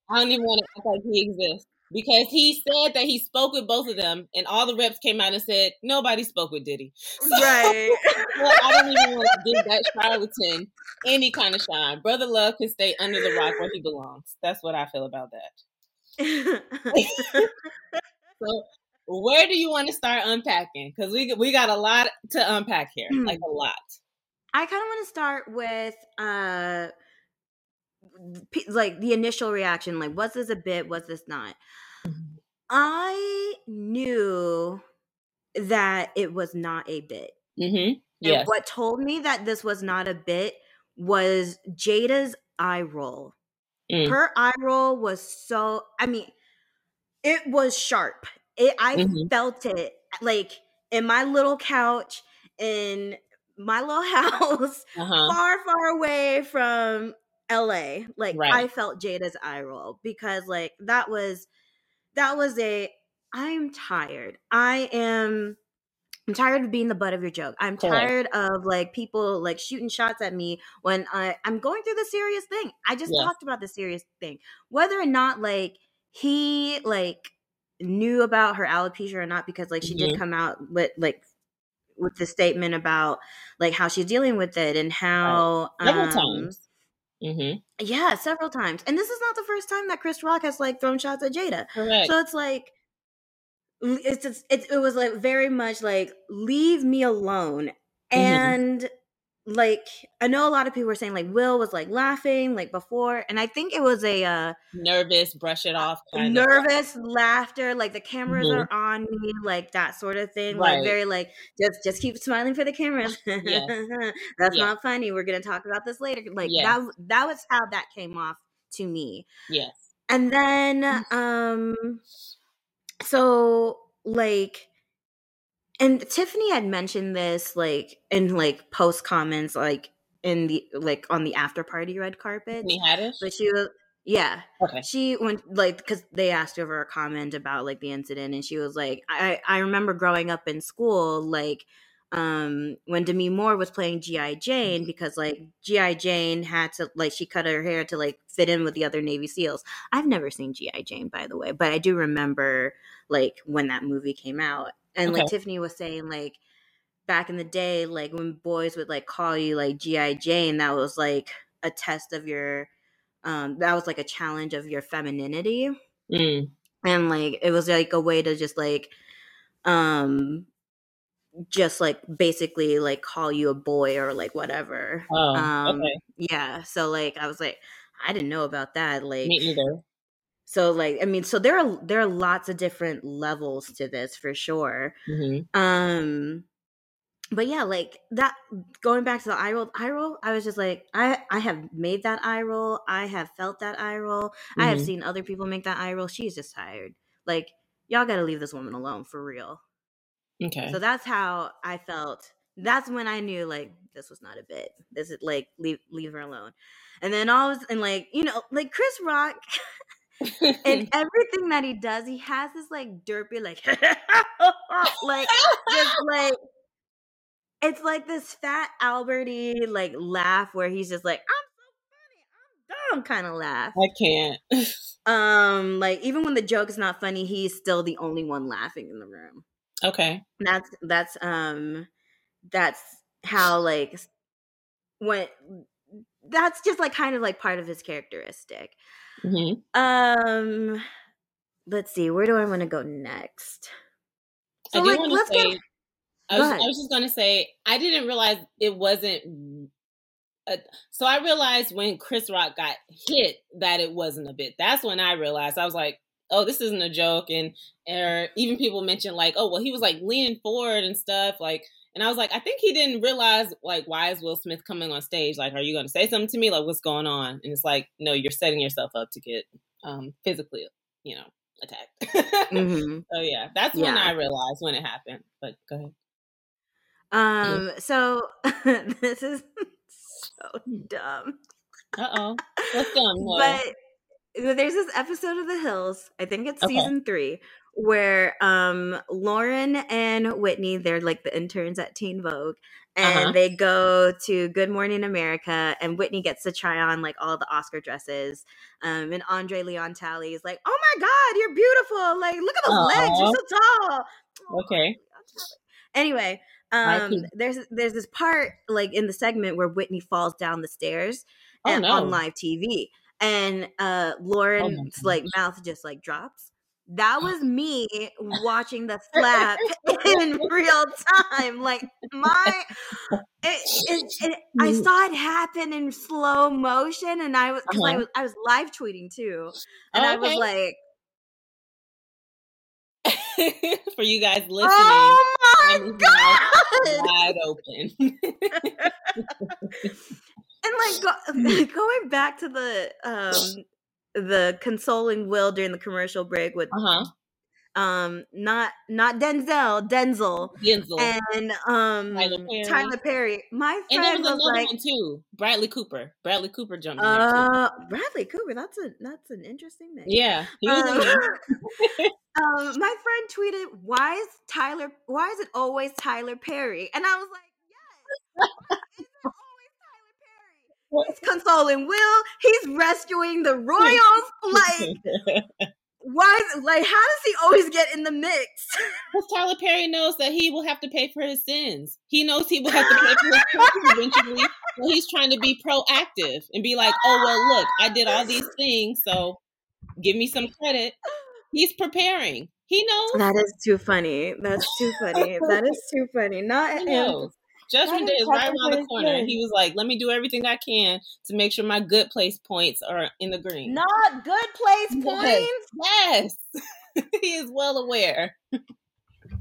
Speaker 2: I don't even want to act like he exists. Because he said that he spoke with both of them, and all the reps came out and said nobody spoke with Diddy. *laughs*
Speaker 1: So, right.
Speaker 2: well, I don't even want to give that charlatan any kind of shine. Brother Love can stay under the rock where he belongs. That's what I feel about that. *laughs* so where do you want to start unpacking? Because we we got a lot to unpack here, mm. like a lot.
Speaker 1: I kind of want to start with uh like the initial reaction like was this a bit was this not mm-hmm. i knew that it was not a bit
Speaker 2: mm-hmm. yes.
Speaker 1: and what told me that this was not a bit was jada's eye roll Mm. Her eye roll was so I mean, it was sharp. It I mm-hmm. felt it like in my little couch in my little *laughs* house uh-huh. far far away from LA. Like right. I felt Jada's eye roll because like that was that was a I'm tired. I am I'm tired of being the butt of your joke. I'm tired of like people like shooting shots at me when I, I'm going through the serious thing. I just yeah. talked about the serious thing. Whether or not like he like knew about her alopecia or not, because like she mm-hmm. did come out with like with the statement about like how she's dealing with it and how
Speaker 2: right. several um, times. Mm-hmm.
Speaker 1: Yeah, several times. And this is not the first time that Chris Rock has like thrown shots at Jada.
Speaker 2: Correct.
Speaker 1: So it's like it's just, it, it was like very much like leave me alone mm-hmm. and like I know a lot of people were saying like Will was like laughing like before, and I think it was a uh,
Speaker 2: nervous, brush it off,
Speaker 1: kind nervous of. laughter. Like the cameras mm-hmm. are on me, like that sort of thing. Right. Like very like just just keep smiling for the cameras. yes. *laughs* That's not funny. We're gonna talk about this later. Like yes. that that was how that came off to me.
Speaker 2: Yes.
Speaker 1: And then mm. um so like and Tiffany had mentioned this like in like post comments like in the like on the after party red carpet.
Speaker 2: Tiffany Haddish?
Speaker 1: But she was yeah.
Speaker 2: Okay.
Speaker 1: She went like because they asked her for a comment about like the incident, and she was like, I I remember growing up in school like um when Demi Moore was playing GI Jane because like GI Jane had to like she cut her hair to like fit in with the other Navy SEALs. I've never seen GI Jane by the way, but I do remember like when that movie came out. And okay. like Tiffany was saying like back in the day like when boys would like call you like GI Jane that was like a test of your um that was like a challenge of your femininity.
Speaker 2: Mm.
Speaker 1: And like it was like a way to just like um just like basically like call you a boy or like whatever.
Speaker 2: Oh, um, okay.
Speaker 1: Yeah. So like I was like, I didn't know about that. Like
Speaker 2: me either.
Speaker 1: So like I mean, so there are there are lots of different levels to this for sure.
Speaker 2: Mm-hmm.
Speaker 1: Um, but yeah, like that. Going back to the eye roll, eye roll. I was just like, I I have made that eye roll. I have felt that eye roll. Mm-hmm. I have mm-hmm. seen other people make that eye roll. She's just tired. Like y'all got to leave this woman alone for real.
Speaker 2: Okay.
Speaker 1: So that's how I felt. That's when I knew like this was not a bit. This is like leave leave her alone. And then all of, and like you know like Chris Rock *laughs* and *laughs* everything that he does, he has this like derpy like *laughs* like just like it's like this fat Alberty like laugh where he's just like I'm so funny, I'm dumb kind of laugh.
Speaker 2: I can't. *laughs*
Speaker 1: Um, like even when the joke is not funny, he's still the only one laughing in the room.
Speaker 2: Okay.
Speaker 1: That's that's um that's how like when that's just like kind of like part of his characteristic.
Speaker 2: Mm-hmm.
Speaker 1: Um, let's see, where do I want to go next?
Speaker 2: So I do like, want to say. Get... I was, I was just gonna say I didn't realize it wasn't. A, so I realized when Chris Rock got hit that it wasn't a bit. That's when I realized I was like, oh, this isn't a joke. And or even people mentioned like, oh, well, he was like leaning forward and stuff. Like, and I was like, I think he didn't realize like, why is Will Smith coming on stage? Like, are you going to say something to me? Like, what's going on? And it's like, no, you're setting yourself up to get um physically, you know, attacked. mm-hmm. *laughs* So yeah, that's yeah. when I realized when it happened. But go ahead.
Speaker 1: Um. Yeah. So *laughs* this is so dumb.
Speaker 2: Uh oh. What's *laughs* dumb?
Speaker 1: But there's this episode of The Hills, I think it's okay. season three, where um Lauren and Whitney, they're like the interns at Teen Vogue, and uh-huh. they go to Good Morning America, and Whitney gets to try on like all the Oscar dresses. Um, and Andre Leon Talley is like, "Oh my God, you're beautiful! Like, look at those Aww. legs, you're so tall."
Speaker 2: Okay.
Speaker 1: Anyway, um, there's there's this part like in the segment where Whitney falls down the stairs oh, and, no. on live TV and uh oh Lauren's oh like mouth just like drops. That was me watching the slap *laughs* *laughs* in real time. Like my, it, it, *laughs* it, I mm. saw it happen in slow motion, and I was because uh-huh. I was I was live tweeting too, and okay. I was like,
Speaker 2: for you guys listening. Oh my god! Wide open
Speaker 1: and like go, going back to the um the consoling Will during the commercial break with uh-huh. um not not Denzel Denzel
Speaker 2: Denzel
Speaker 1: and um Tyler Perry. Tyler Perry. My friend and there was, was like, one
Speaker 2: too. Bradley Cooper. Bradley Cooper jumped in
Speaker 1: uh, Bradley Cooper. That's a that's an interesting name.
Speaker 2: Yeah,
Speaker 1: um, *laughs* *laughs* um, my friend tweeted, "Why is Tyler? Why is it always Tyler Perry?" And I was like, "Yes." He's consoling Will. He's rescuing the royals. Like, why? Like, how does he always get in the mix?
Speaker 2: Because Tyler Perry knows that he will have to pay for his sins. He knows he will have to pay for his sins eventually. So he's trying to be proactive and be like, "Oh well, look, I did all these things, so give me some credit." He's preparing. He knows.
Speaker 1: That is too funny. That's too funny. that is too funny. Not him
Speaker 2: Judgment Day is right around the corner. He was like, "Let me do everything I can to make sure my good place points are in the green."
Speaker 1: Not good place points.
Speaker 2: Yes, *laughs* he is well aware.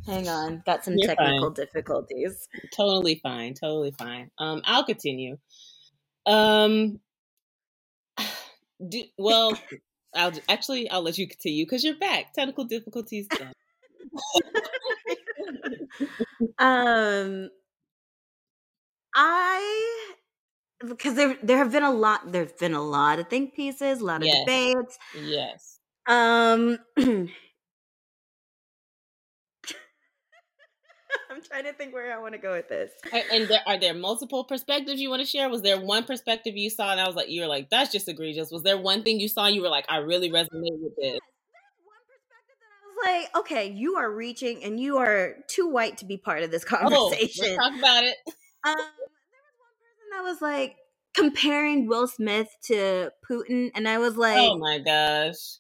Speaker 1: Hang on, got some You're technical fine. difficulties.
Speaker 2: Totally fine. Totally fine. Um, I'll continue. Um, *sighs* do, well, I'll actually I'll let you continue because you're back. Technical difficulties done. *laughs*
Speaker 1: um I because there there have been a lot there's been a lot of think pieces, a lot of yes. debates.
Speaker 2: Yes.
Speaker 1: Um *clears throat* I'm trying to think where I want to go with this.
Speaker 2: And there, are there multiple perspectives you want to share? Was there one perspective you saw and I was like, you were like, that's just egregious. Was there one thing you saw you were like, I really resonate with this?
Speaker 1: like, one perspective that I was like, okay, you are reaching and you are too white to be part of this conversation.
Speaker 2: Oh, talk about it.
Speaker 1: Um, there was one person that was like comparing Will Smith to Putin, and I was like,
Speaker 2: "Oh my gosh!"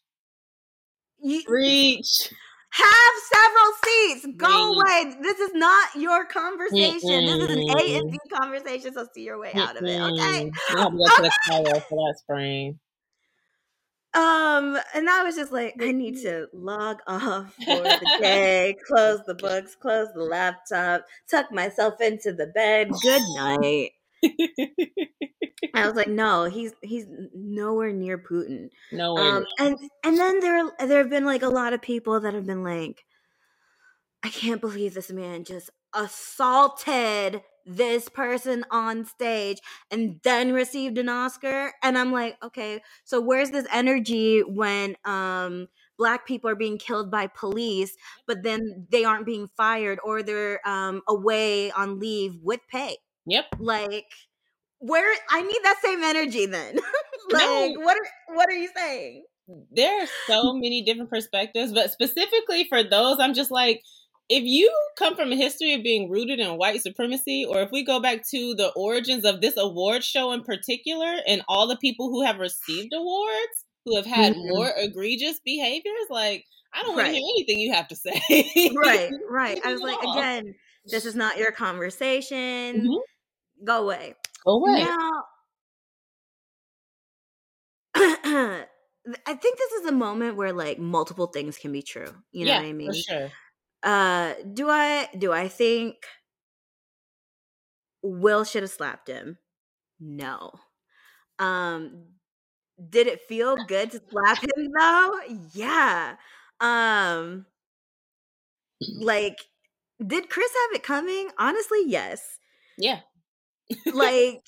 Speaker 2: You reach.
Speaker 1: Have several seats. Go away. This is not your conversation. Mm-mm. This is an A and B conversation. So see your way out of it. Okay.
Speaker 2: You have to go to the *laughs* for that sprain.
Speaker 1: Um, and I was just like, I need to log off for the day, close the books, close the laptop, tuck myself into the bed. Good night. I was like, no, he's he's nowhere near Putin.
Speaker 2: Nowhere. Um,
Speaker 1: and and then there there have been like a lot of people that have been like, I can't believe this man just assaulted this person on stage and then received an Oscar. And I'm like, okay, so where's this energy when um black people are being killed by police, but then they aren't being fired or they're um away on leave with pay?
Speaker 2: Yep.
Speaker 1: Like where I need that same energy then. *laughs* like no. what are what are you saying?
Speaker 2: There are so many different perspectives, but specifically for those, I'm just like, if you come from a history of being rooted in white supremacy, or if we go back to the origins of this award show in particular, and all the people who have received awards who have had mm-hmm. more egregious behaviors, like I don't want to hear anything you have to say.
Speaker 1: right, *laughs* right. I was like, again, this is not your conversation. Mm-hmm. Go away.
Speaker 2: Go away.
Speaker 1: Now, *clears throat* I think this is a moment where like multiple things can be true. You know
Speaker 2: yeah,
Speaker 1: what I mean?
Speaker 2: For sure.
Speaker 1: Uh, do I do I think Will should have slapped him? No. Um, did it feel *laughs* good to slap him though? Yeah. Um, like, did Chris have it coming? Honestly, yes.
Speaker 2: Yeah.
Speaker 1: like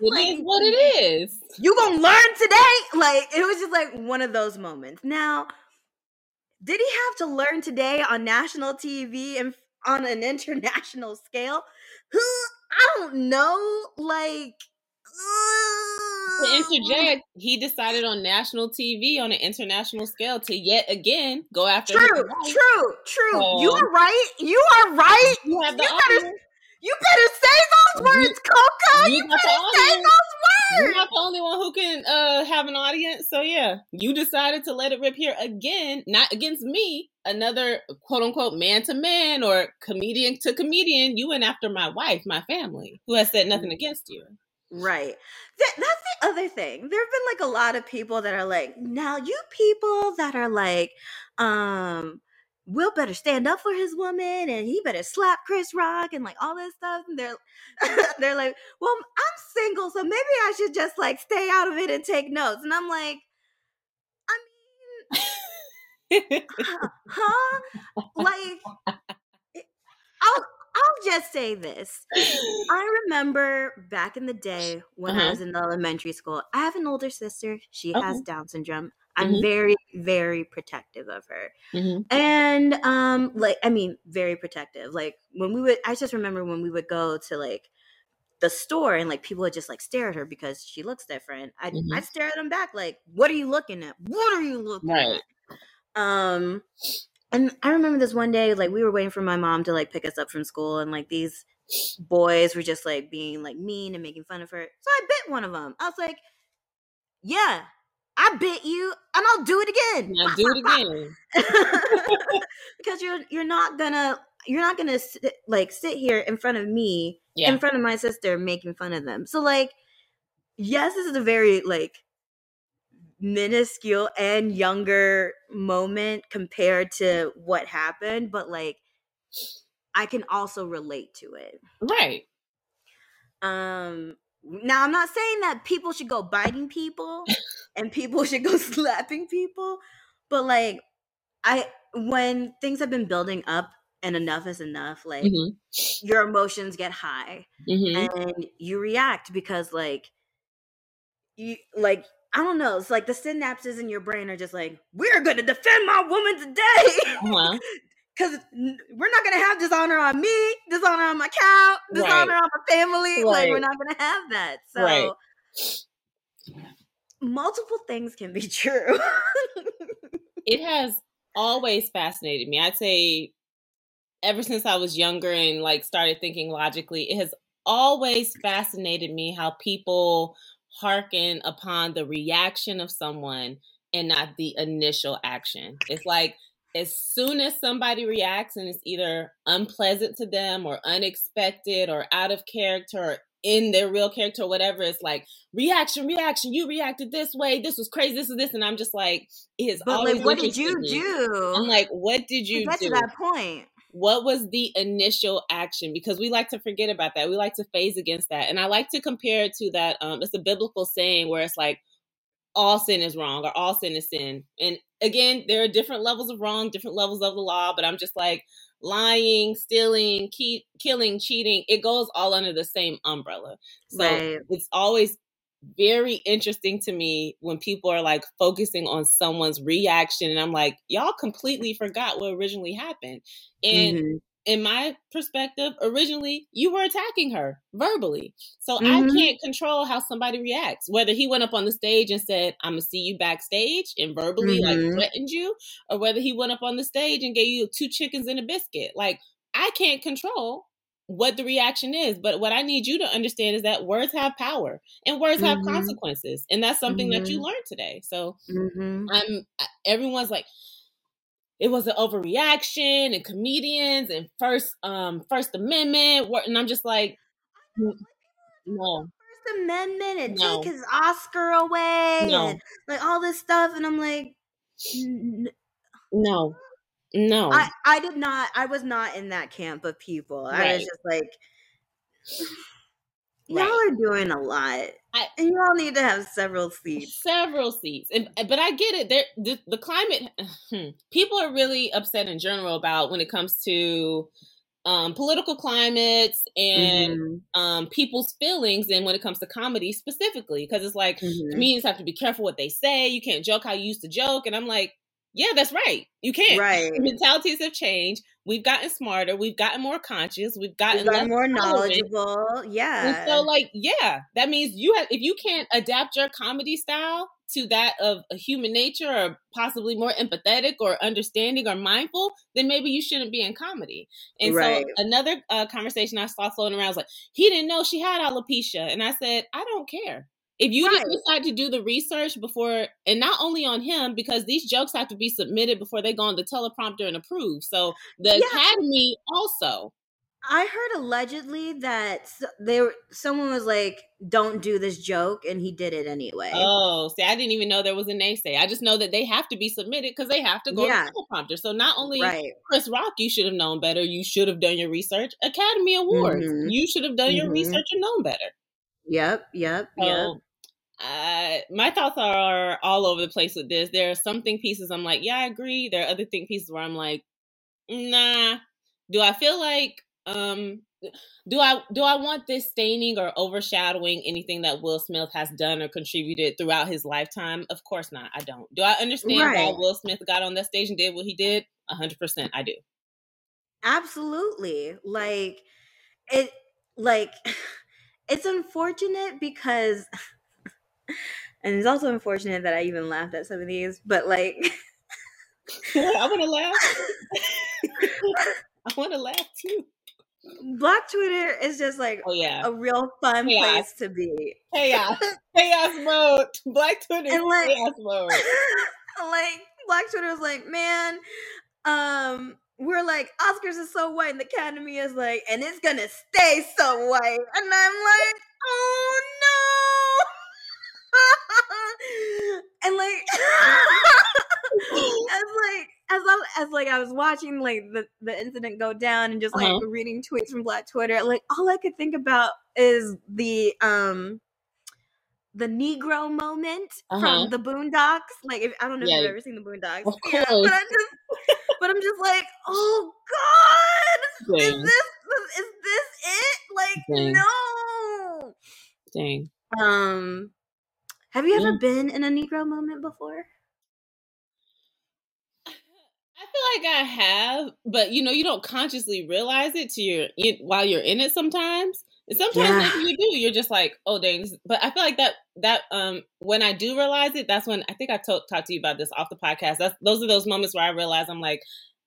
Speaker 2: it like, is what it is.
Speaker 1: You gonna learn today? Like it was just like one of those moments. Now, did he have to learn today on national TV and on an *laughs* international scale? Who I don't know. Like
Speaker 2: to interject, he decided on national TV on an international scale to yet again go after.
Speaker 1: True, true, true. Um, you are right. You are right.
Speaker 2: You
Speaker 1: you better, you better say those words, Coco. You, you better say those words.
Speaker 2: You're not the only one who can uh, have an audience. So yeah, you decided to let it rip here again, not against me. Another quote unquote man to man or comedian to comedian. You went after my wife, my family, who has said nothing mm. against you.
Speaker 1: Right. That, that's the other thing. There have been like a lot of people that are like, now you people that are like, um, Will better stand up for his woman and he better slap Chris Rock and like all this stuff. And they're *laughs* they're like, well, I'm single, so maybe I should just like stay out of it and take notes. And I'm like, I mean, *laughs* huh? Like, I'll I'll just say this. I remember back in the day when uh-huh. I was in elementary school. I have an older sister. She okay. has Down syndrome. I'm mm-hmm. very, very protective of her. Mm-hmm. And um, like I mean, very protective. Like when we would I just remember when we would go to like the store and like people would just like stare at her because she looks different. I'd, mm-hmm. I'd stare at them back like, what are you looking at? What are you looking right. at? Um and I remember this one day, like we were waiting for my mom to like pick us up from school, and like these boys were just like being like mean and making fun of her. So I bit one of them. I was like, "Yeah, I bit you, and I'll do it again.
Speaker 2: Yeah, do it
Speaker 1: again. *laughs* because you're you're not gonna you're not gonna sit, like sit here in front of me, yeah. in front of my sister, making fun of them. So like, yes, this is a very like minuscule and younger moment compared to what happened, but like, I can also relate to it.
Speaker 2: Right.
Speaker 1: Um. Now I'm not saying that people should go biting people *laughs* and people should go *laughs* slapping people. But like I when things have been building up and enough is enough, like mm-hmm. your emotions get high mm-hmm. and you react because like you like I don't know. It's like the synapses in your brain are just like, we're going to defend my woman today. Uh-huh. *laughs* Cause we're not gonna have dishonor on me, dishonor on my cow, dishonor right. on my family. Right. Like we're not gonna have that. So right multiple things can be *laughs* true.
Speaker 2: it has always fascinated me. I'd say ever since I was younger and like started thinking logically, it has always fascinated me how people hearken upon the reaction of someone and not the initial action. It's like as soon as somebody reacts and it's either unpleasant to them or unexpected or out of character or in their real character or whatever, it's like reaction, reaction. You reacted this way. This was crazy. This is this, and I'm just like, it's but always.
Speaker 1: Like, what did you do?
Speaker 2: I'm like, what did you do?
Speaker 1: to that point?
Speaker 2: What was the initial action? Because we like to forget about that. We like to phase against that, and I like to compare it to that. Um, it's a biblical saying where it's like, all sin is wrong or all sin is sin. And again, there are different levels of wrong, different levels of the law, but I'm just like lying, stealing, keep, killing, cheating, it goes all under the same umbrella. So right. it's always very interesting to me when people are like focusing on someone's reaction and I'm like, y'all completely forgot what originally happened. And mm-hmm in my perspective, originally you were attacking her verbally. So mm-hmm. I can't control how somebody reacts. Whether he went up on the stage and said, I'm gonna see you backstage and verbally mm-hmm. like threatened you, or whether he went up on the stage and gave you two chickens and a biscuit. Like I can't control what the reaction is. But what I need you to understand is that words have power and words mm-hmm. have consequences. And that's something that you mm-hmm. learned today. So mm-hmm. I'm everyone's like, it was an overreaction and comedians and first um first amendment and i'm just like no
Speaker 1: first amendment and no. take his oscar away no. and like all this stuff and i'm like
Speaker 2: no no
Speaker 1: i i did not i was not in that camp of people right. i was just like Y'all are doing a lot. I, and you all need to have several seats.
Speaker 2: Several seats. And but I get it. There the, the climate hmm, people are really upset in general about when it comes to um, political climates and mm-hmm. um, people's feelings and when it comes to comedy specifically because it's like mm-hmm. comedians have to be careful what they say you can't joke how you used to joke and i'm like yeah that's right you can't
Speaker 1: right *laughs*
Speaker 2: mentalities have changed we've gotten smarter, we've gotten more conscious, we've gotten,
Speaker 1: we've more knowledgeable. Yeah.
Speaker 2: And so like, yeah, that means you have if you can't adapt your comedy style to that of a human nature or possibly more empathetic or understanding or mindful, then maybe you shouldn't be in comedy. And right. so another uh, conversation I saw floating around was like, he didn't know she had alopecia. And I said, I don't care. If you right. didn't decide to do the research before, and not only on him, because these jokes have to be submitted before they go on the teleprompter and approved. So the yeah. Academy also.
Speaker 1: I heard allegedly that they were, someone was like, "Don't do this joke," and he did it anyway.
Speaker 2: Oh, see, I didn't even know there was a naysay. I just know that they have to be submitted because they have to go yeah. to the teleprompter. So not only right. Chris Rock, you should have known better. You should have done your research. Academy Awards, mm-hmm. you should have done mm-hmm. your research and known better.
Speaker 1: Yep, yep, so, yep.
Speaker 2: Uh, my thoughts are all over the place with this. There are some think pieces I'm like, yeah, I agree. There are other think pieces where I'm like, nah. Do I feel like um do I do I want this staining or overshadowing anything that Will Smith has done or contributed throughout his lifetime? Of course not. I don't. Do I understand right. why Will Smith got on that stage and did what he did? hundred percent I do.
Speaker 1: Absolutely. Like it like *sighs* it's unfortunate because *laughs* and it's also unfortunate that I even laughed at some of these, but like *laughs*
Speaker 2: I want to laugh. *laughs* I want to laugh too.
Speaker 1: Black Twitter is just like
Speaker 2: oh, yeah.
Speaker 1: a real fun chaos. place to be.
Speaker 2: Chaos. *laughs* chaos mode. Black Twitter and like, chaos mode.
Speaker 1: like Black Twitter is like, man, um, we're like, Oscars is so white, and the Academy is like, and it's gonna stay so white. And I'm like, oh no. *laughs* and like *laughs* as like as I, as like I was watching like the, the incident go down and just like uh-huh. reading tweets from Black Twitter, like all I could think about is the um the Negro moment uh-huh. from the Boondocks. Like if, I don't know yeah. if you've ever seen the Boondocks, yeah, but I'm just but I'm just like, oh God, Dang. is this is this it? Like Dang. no.
Speaker 2: Dang.
Speaker 1: Um have you ever yeah. been in a Negro moment before?
Speaker 2: I feel like I have, but you know, you don't consciously realize it to your while you're in it sometimes. And sometimes yeah. you do, you're just like, oh dang. But I feel like that that um when I do realize it, that's when I think I talked talked to you about this off the podcast. That's those are those moments where I realize I'm like,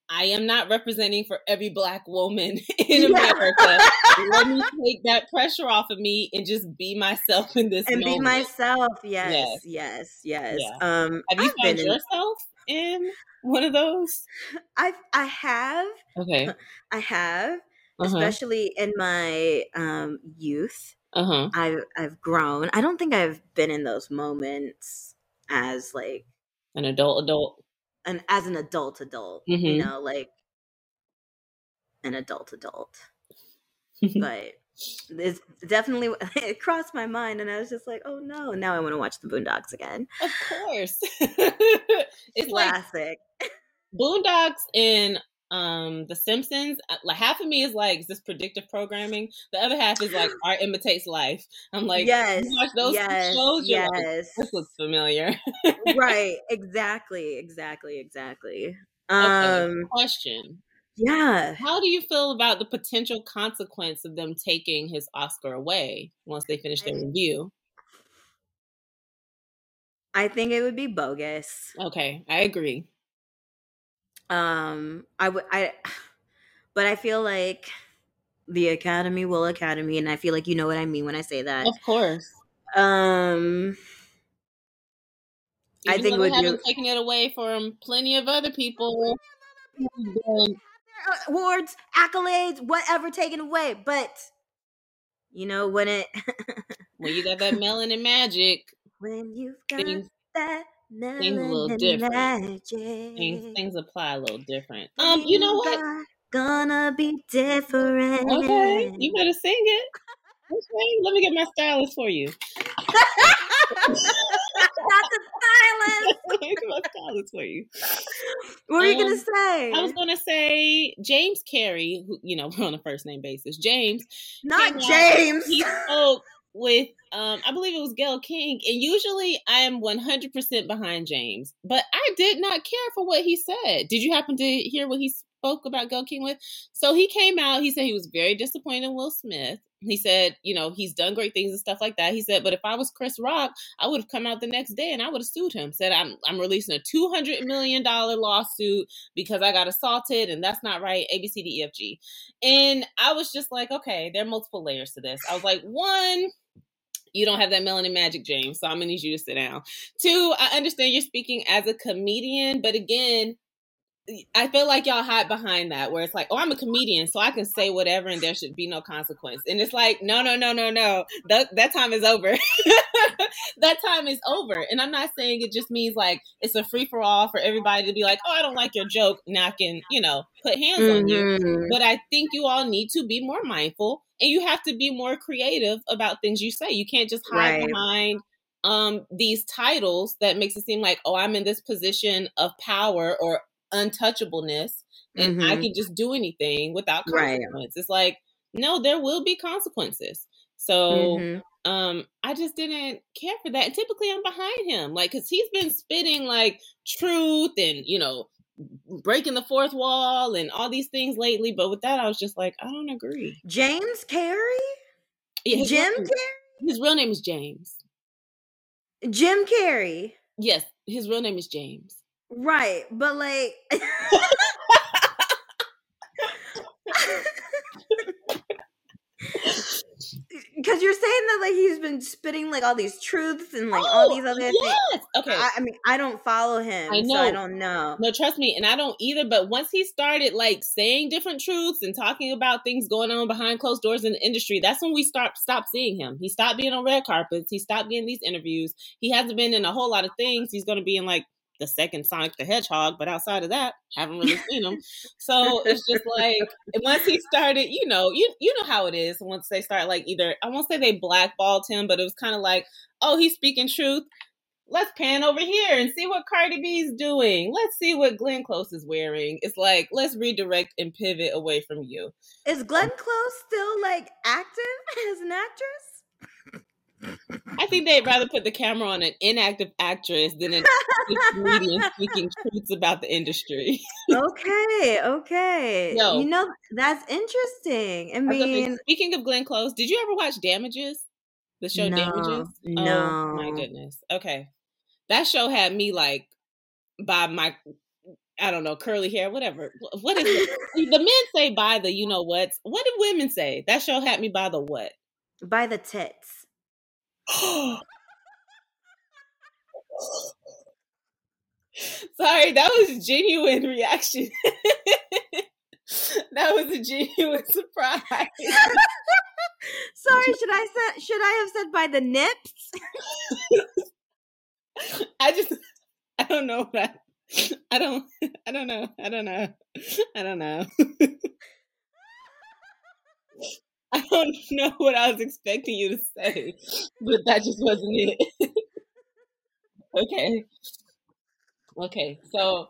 Speaker 2: I am not representing for every black woman *laughs* in America. *laughs* Let me take that pressure off of me and just be myself in this
Speaker 1: and
Speaker 2: moment.
Speaker 1: be myself. Yes, yes, yes. yes. Yeah. Um,
Speaker 2: have you I've found yourself in-, in one of those?
Speaker 1: I I have.
Speaker 2: Okay, *laughs*
Speaker 1: I have, uh-huh. especially in my um, youth. Uh-huh. I've I've grown. I don't think I've been in those moments as like
Speaker 2: an adult adult
Speaker 1: and as an adult adult mm-hmm. you know like an adult adult. *laughs* But it's definitely *laughs* it crossed my mind and i was just like oh no. Now i want to watch the boondocks again.
Speaker 2: Of course. *laughs* It's classic like boondocks and um the simpsons uh, like half of me is like is this predictive programming the other half is like *gasps* art imitates life i'm like yes watch those yes, shows yes like, this looks familiar
Speaker 1: right *laughs* exactly exactly exactly um
Speaker 2: okay, question
Speaker 1: yeah.
Speaker 2: How do you feel about the potential consequence of them taking his Oscar away once they finish their review?
Speaker 1: I think it would be bogus.
Speaker 2: Okay, I agree.
Speaker 1: Um, I would, I, *sighs* but I feel like the Academy will Academy, and I feel like you know what I mean when I say that.
Speaker 2: Of course.
Speaker 1: Um,
Speaker 2: Even I think we haven't taken it away from plenty of other people
Speaker 1: awards, accolades, whatever taken away. But you know when it
Speaker 2: when you got that *laughs* melanin magic,
Speaker 1: when you've got things, that
Speaker 2: things a little different. Things, things apply a little different. Um, you know what?
Speaker 1: Gonna be different.
Speaker 2: Okay, you better sing it. Okay, let me get my stylist for you.
Speaker 1: Not the stylist. *laughs*
Speaker 2: my stylist for you.
Speaker 1: What were um, you gonna um, say?
Speaker 2: I was gonna say James Carrey, who you know, we're *laughs* on a first name basis. James.
Speaker 1: Not James.
Speaker 2: Out, he spoke with um I believe it was Gayle King and usually I am 100% behind James but I did not care for what he said. Did you happen to hear what he spoke about Gayle King with? So he came out he said he was very disappointed in Will Smith he said, you know, he's done great things and stuff like that. He said, but if I was Chris Rock, I would have come out the next day and I would have sued him. Said I'm I'm releasing a two hundred million dollar lawsuit because I got assaulted and that's not right. A B C D E F G. And I was just like, okay, there are multiple layers to this. I was like, one, you don't have that melanin magic, James. So I'm gonna need you to sit down. Two, I understand you're speaking as a comedian, but again, I feel like y'all hide behind that where it's like, oh, I'm a comedian, so I can say whatever and there should be no consequence. And it's like, no, no, no, no, no. That that time is over. *laughs* that time is over. And I'm not saying it just means like it's a free for all for everybody to be like, oh, I don't like your joke. Now I can, you know, put hands mm-hmm. on you. Mm-hmm. But I think you all need to be more mindful and you have to be more creative about things you say. You can't just hide right. behind um these titles that makes it seem like oh i'm in this position of power or untouchableness and mm-hmm. I can just do anything without consequence. Right. It's like, no, there will be consequences. So mm-hmm. um I just didn't care for that. And typically I'm behind him. Like cuz he's been spitting like truth and, you know, breaking the fourth wall and all these things lately, but with that I was just like, I don't agree.
Speaker 1: James Carrey? Yeah, Jim
Speaker 2: Carrey?
Speaker 1: His
Speaker 2: real name is James.
Speaker 1: Jim Carrey.
Speaker 2: Yes, his real name is James.
Speaker 1: Right, but like *laughs* *laughs* because you're saying that like he's been spitting like all these truths and like oh, all these oh, other yes. things.
Speaker 2: Okay.
Speaker 1: I, I, mean, I don't follow him, I know. so I don't know.
Speaker 2: No, trust me, and I don't either. But once he started like saying different truths and talking about things going on behind closed doors in the industry, that's when we start stop seeing him. He stopped being on red carpets. He stopped getting these interviews. He hasn't been in a whole lot of things. He's going to be in like the second Sonic the Hedgehog, but outside of that, haven't really seen him. So it's just like once he started, you know, you you know how it is. Once they start like either I won't say they blackballed him, but it was kind of like, oh, he's speaking truth. Let's pan over here and see what Cardi B's doing. Let's see what Glenn Close is wearing. It's like let's redirect and pivot away from you.
Speaker 1: Is Glenn um Close still like active *laughs* as an actress?
Speaker 2: I think they'd rather put the camera on an inactive actress than an comedian speaking truths about the industry.
Speaker 1: okay, okay. *laughs* Yo, you know that's interesting. I mean,
Speaker 2: speaking of Glenn Close, did you ever watch Damages? The show no, Damages?
Speaker 1: No.
Speaker 2: Oh my goodness. Okay, that show had me like by my I don't know, curly hair, whatever. What is *laughs* it? the men say by the you know what? What did women say? That show had me by the what?
Speaker 1: By the tits. *gasps*
Speaker 2: Sorry, that was genuine reaction. *laughs* that was a genuine surprise. *laughs*
Speaker 1: Sorry, should I say should I have said by the nips? *laughs*
Speaker 2: I just I don't know that. I don't I don't know. I don't know. I don't know. *laughs* I don't know what I was expecting you to say, but that just wasn't it. *laughs* okay. Okay, so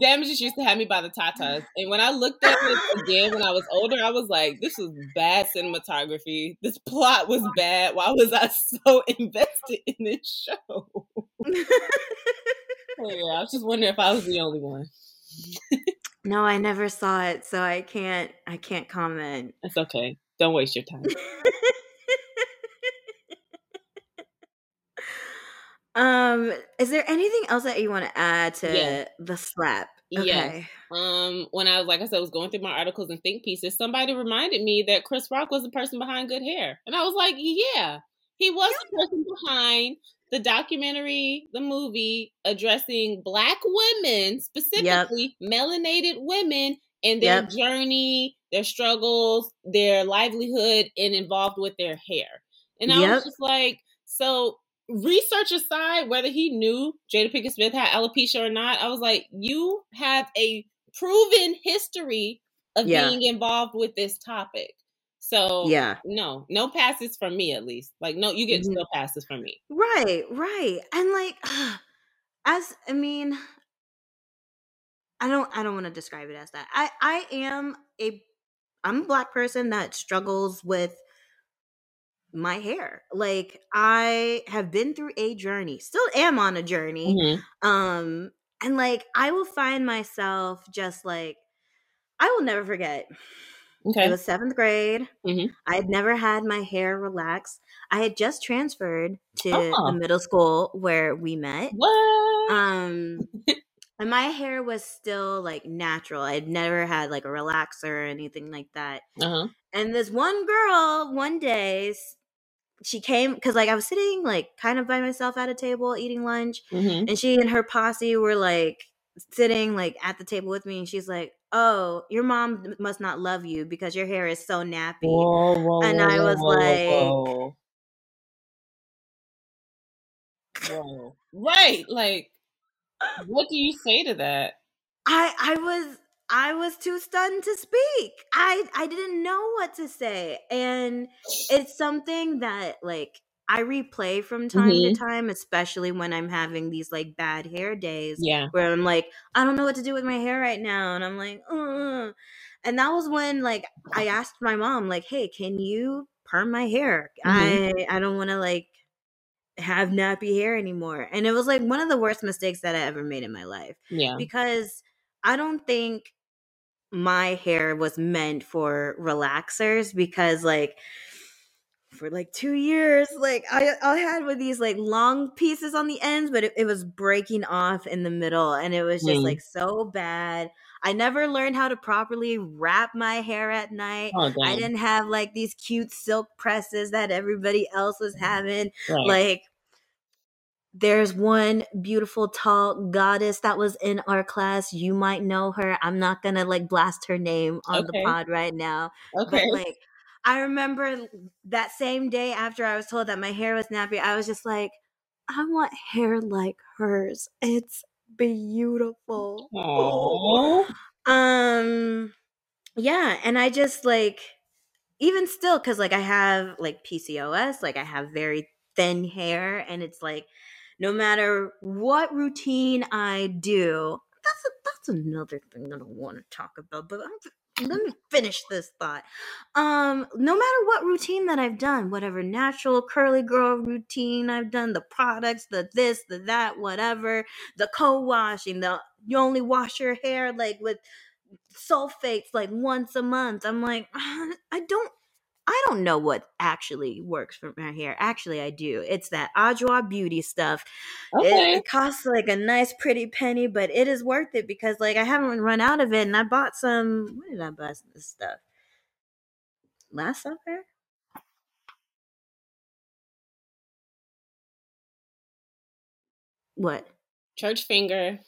Speaker 2: damages used to have me by the tatas, and when I looked at it again when I was older, I was like, "This was bad cinematography. This plot was bad. Why was I *laughs* so invested in this show?" oh, yeah, I was just wondering if I was the only one.
Speaker 1: no, I never saw it, so I can't. I can't comment.
Speaker 2: It's okay. Don't waste your time. *laughs*
Speaker 1: Um, is there anything else that you want to add to yeah. the slap?
Speaker 2: Okay. Yeah. Um, when I was like I said, I was going through my articles and think pieces, somebody reminded me that Chris Rock was the person behind Good Hair. And I was like, Yeah, he was the person behind the documentary, the movie addressing black women, specifically yep. melanated women and their yep. journey, their struggles, their livelihood, and involved with their hair. And I yep. was just like, so research aside, whether he knew Jada Pinkett Smith had alopecia or not, I was like, you have a proven history of yeah. being involved with this topic. So yeah, no, no passes from me at least. Like no, you get mm-hmm. no passes from me.
Speaker 1: Right, right, and like *sighs* as I mean, I don't, I don't want to describe it as that. I, I am a, I'm a black person that struggles with my hair. Like I have been through a journey, still am on a journey. Mm-hmm. Um and like I will find myself just like I will never forget. Okay. It was seventh grade. Mm-hmm. I had never had my hair relaxed. I had just transferred to oh. the middle school where we met. What? Um, *laughs* and my hair was still like natural. I'd never had like a relaxer or anything like that. Uh-huh. And this one girl, one day, she came because like I was sitting like kind of by myself at a table eating lunch, mm-hmm. and she and her posse were like sitting like at the table with me, and she's like, "Oh, your mom must not love you because your hair is so nappy." Whoa, whoa, and I was whoa, like,
Speaker 2: whoa. right, like, what do you say to that?
Speaker 1: I I was I was too stunned to speak. I I didn't know what to say. And it's something that like I replay from time mm-hmm. to time, especially when I'm having these like bad hair days. Yeah. Where I'm like, I don't know what to do with my hair right now. And I'm like, Ugh. and that was when like I asked my mom, like, hey, can you perm my hair? Mm-hmm. I I don't want to like have nappy hair anymore. And it was like one of the worst mistakes that I ever made in my life. Yeah. Because I don't think my hair was meant for relaxers because like for like two years like i i had with these like long pieces on the ends but it, it was breaking off in the middle and it was just mm. like so bad i never learned how to properly wrap my hair at night oh, i didn't have like these cute silk presses that everybody else was having right. like there's one beautiful tall goddess that was in our class. You might know her. I'm not gonna like blast her name on okay. the pod right now. Okay. But like I remember that same day after I was told that my hair was nappy, I was just like, I want hair like hers. It's beautiful. Aww. *laughs* Um yeah, and I just like even still cuz like I have like PCOS, like I have very thin hair and it's like no matter what routine I do, that's a, that's another thing that I want to talk about. But I'm, let me finish this thought. Um, no matter what routine that I've done, whatever natural curly girl routine I've done, the products, the this, the that, whatever, the co-washing, the you only wash your hair like with sulfates like once a month. I'm like, *sighs* I don't I don't know what actually works for my hair. Actually, I do. It's that Adwoa Beauty stuff. Okay. It, it, costs like a nice, pretty penny, but it is worth it because like I haven't run out of it, and I bought some. When did I buy this stuff? Last summer. What?
Speaker 2: Church finger.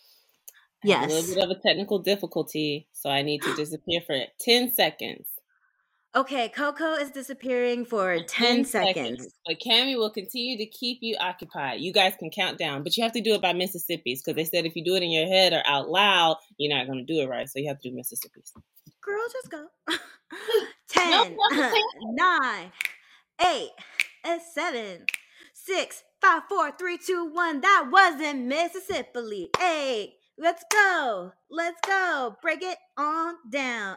Speaker 1: Yes.
Speaker 2: A little bit of a technical difficulty, so I need to disappear for ten seconds.
Speaker 1: Okay, Coco is disappearing for 10, 10 seconds. seconds.
Speaker 2: But Cammy will continue to keep you occupied. You guys can count down, but you have to do it by Mississippi's because they said if you do it in your head or out loud, you're not going to do it right. So you have to do Mississippi's.
Speaker 1: Girl, just go. *laughs* *laughs* 10, no, *laughs* 9, 8, 7, 6, 5, 4, 3, 2, 1. That wasn't Mississippi. Hey, let's go. Let's go. Break it on down.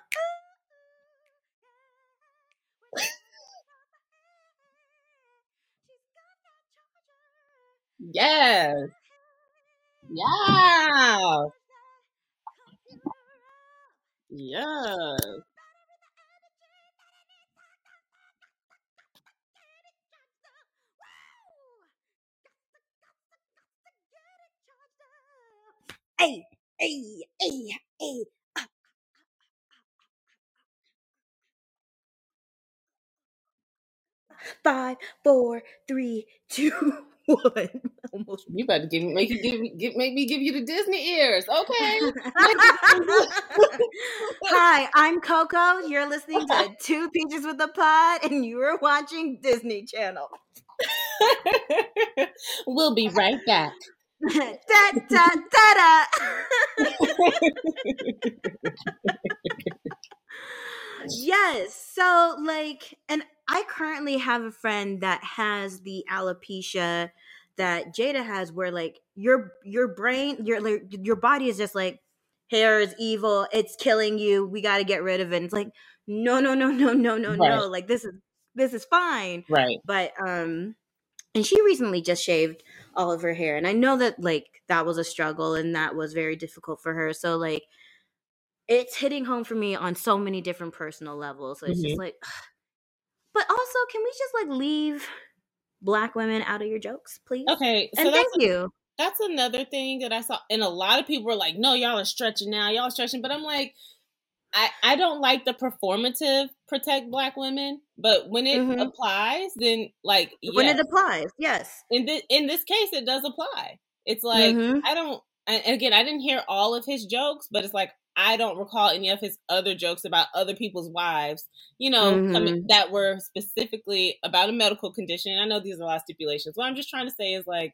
Speaker 2: Yes. Yeah. Yes.
Speaker 1: Hey, hey, hey, hey. Five, four, three, *laughs* two, one.
Speaker 2: Almost. You better give me make you give, me give make me give you the Disney ears, okay? *laughs*
Speaker 1: Hi, I'm Coco. You're listening to *laughs* Two Peaches with a Pod, and you are watching Disney Channel.
Speaker 2: we'll be right back.
Speaker 1: da da da da. Yes. So like, and I currently have a friend that has the alopecia that Jada has, where like your your brain, your like, your body is just like hair is evil, it's killing you. We got to get rid of it. And it's like no, no, no, no, no, no, right. no. Like this is this is fine.
Speaker 2: Right.
Speaker 1: But um, and she recently just shaved all of her hair, and I know that like that was a struggle and that was very difficult for her. So like it's hitting home for me on so many different personal levels. So it's mm-hmm. just like but also, can we just like leave black women out of your jokes, please?
Speaker 2: Okay.
Speaker 1: So and thank you.
Speaker 2: That's another thing that I saw. And a lot of people were like, no, y'all are stretching now. Y'all are stretching. But I'm like, I, I don't like the performative protect black women, but when it mm-hmm. applies, then like
Speaker 1: yes. when it applies, yes.
Speaker 2: In this in this case, it does apply. It's like mm-hmm. I don't. And again, I didn't hear all of his jokes, but it's like I don't recall any of his other jokes about other people's wives, you know, mm-hmm. that were specifically about a medical condition. I know these are a lot of stipulations. What I'm just trying to say is like,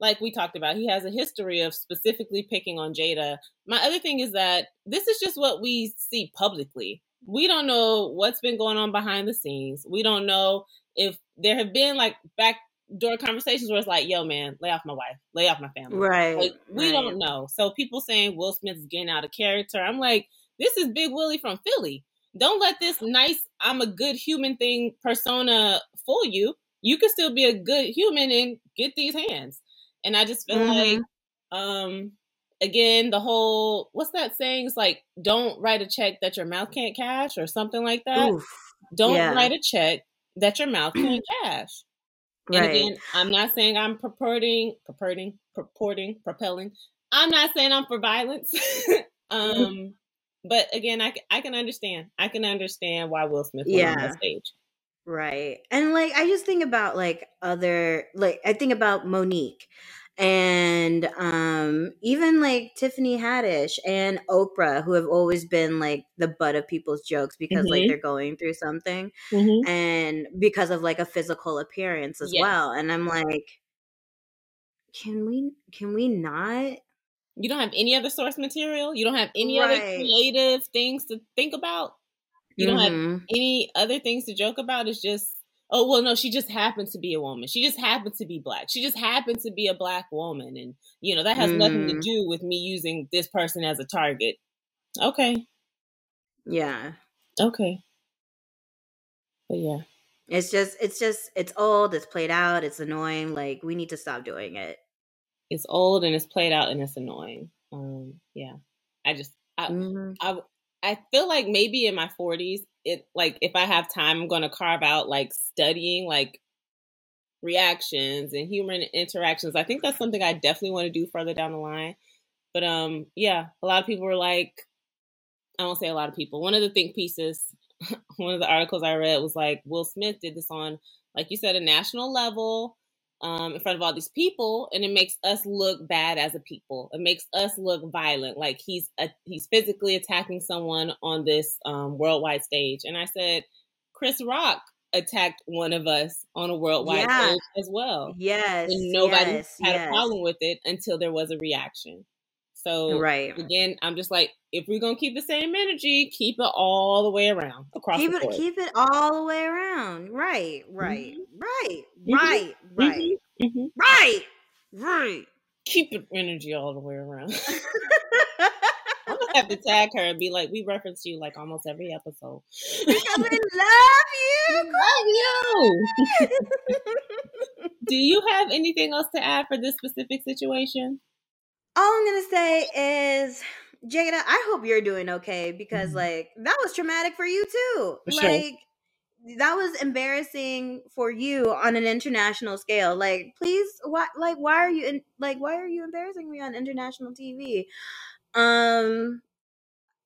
Speaker 2: like we talked about, he has a history of specifically picking on Jada. My other thing is that this is just what we see publicly. We don't know what's been going on behind the scenes. We don't know if there have been like back during conversations where it's like, yo, man, lay off my wife, lay off my family.
Speaker 1: Right.
Speaker 2: Like, we
Speaker 1: right.
Speaker 2: don't know. So people saying Will Smith is getting out of character. I'm like, this is Big Willie from Philly. Don't let this nice, I'm a good human thing persona fool you. You can still be a good human and get these hands. And I just feel mm-hmm. like, um, again, the whole what's that saying? It's like, don't write a check that your mouth can't cash or something like that. Oof. Don't yeah. write a check that your mouth can't cash. And again, I'm not saying I'm purporting, purporting, purporting, propelling. I'm not saying I'm for violence. *laughs* um, but again, I, I can understand. I can understand why Will Smith was yeah. on the stage.
Speaker 1: Right. And like I just think about like other like I think about Mo'Nique and um even like Tiffany Haddish and Oprah who have always been like the butt of people's jokes because mm-hmm. like they're going through something mm-hmm. and because of like a physical appearance as yes. well and I'm like can we can we not
Speaker 2: you don't have any other source material you don't have any right. other creative things to think about you don't mm-hmm. have any other things to joke about it's just oh well no she just happened to be a woman. She just happened to be black. She just happened to be a black woman. And you know that has mm. nothing to mm. do with me using this person as a target. Okay.
Speaker 1: Yeah.
Speaker 2: Okay. But yeah.
Speaker 1: It's just it's just it's old it's played out it's annoying like we need to stop doing it.
Speaker 2: It's old and it's played out and it's annoying. Um yeah. I just i mm-hmm. i i feel like maybe in my 40s it like if I have time, I'm going to carve out like studying like reactions and human interactions. I think that's something I definitely want to do further down the line. But um, yeah, a lot of people were like, I won't say a lot of people. One of the think pieces, *laughs* one of the articles I read was like Will Smith did this on, like you said, a national level um, in front of all these people, and it makes us look bad as a people. It makes us look violent, like he's a, he's physically attacking someone on this um, worldwide stage. And I said, Chris Rock attacked one of us on a worldwide yeah. stage as well.
Speaker 1: Yes,
Speaker 2: and nobody
Speaker 1: yes,
Speaker 2: had
Speaker 1: yes.
Speaker 2: a problem with it until there was a reaction. So
Speaker 1: right
Speaker 2: again, I'm just like, if we're gonna keep the same energy, keep it all the way around across.
Speaker 1: Keep
Speaker 2: the
Speaker 1: it
Speaker 2: board.
Speaker 1: keep it all the way around. Right, right,
Speaker 2: Mhm.
Speaker 1: Right,
Speaker 2: Mhm.
Speaker 1: right, right,
Speaker 2: Mhm.
Speaker 1: right, right.
Speaker 2: Keep it energy all the way around. *laughs* I'm gonna have to *laughs* tag her and be like, we reference you like almost every episode.
Speaker 1: because *laughs* we love you.
Speaker 2: Love you. Do you have anything else to add for this specific situation?
Speaker 1: All I'm gonna say is, Jada, I hope you're doing okay because
Speaker 2: Mhm.
Speaker 1: like that was traumatic for you too.
Speaker 2: For sure.
Speaker 1: That was embarrassing for you on an international scale. Like, please, why? Like, why are you in? Like, why are you embarrassing me on international TV? Um,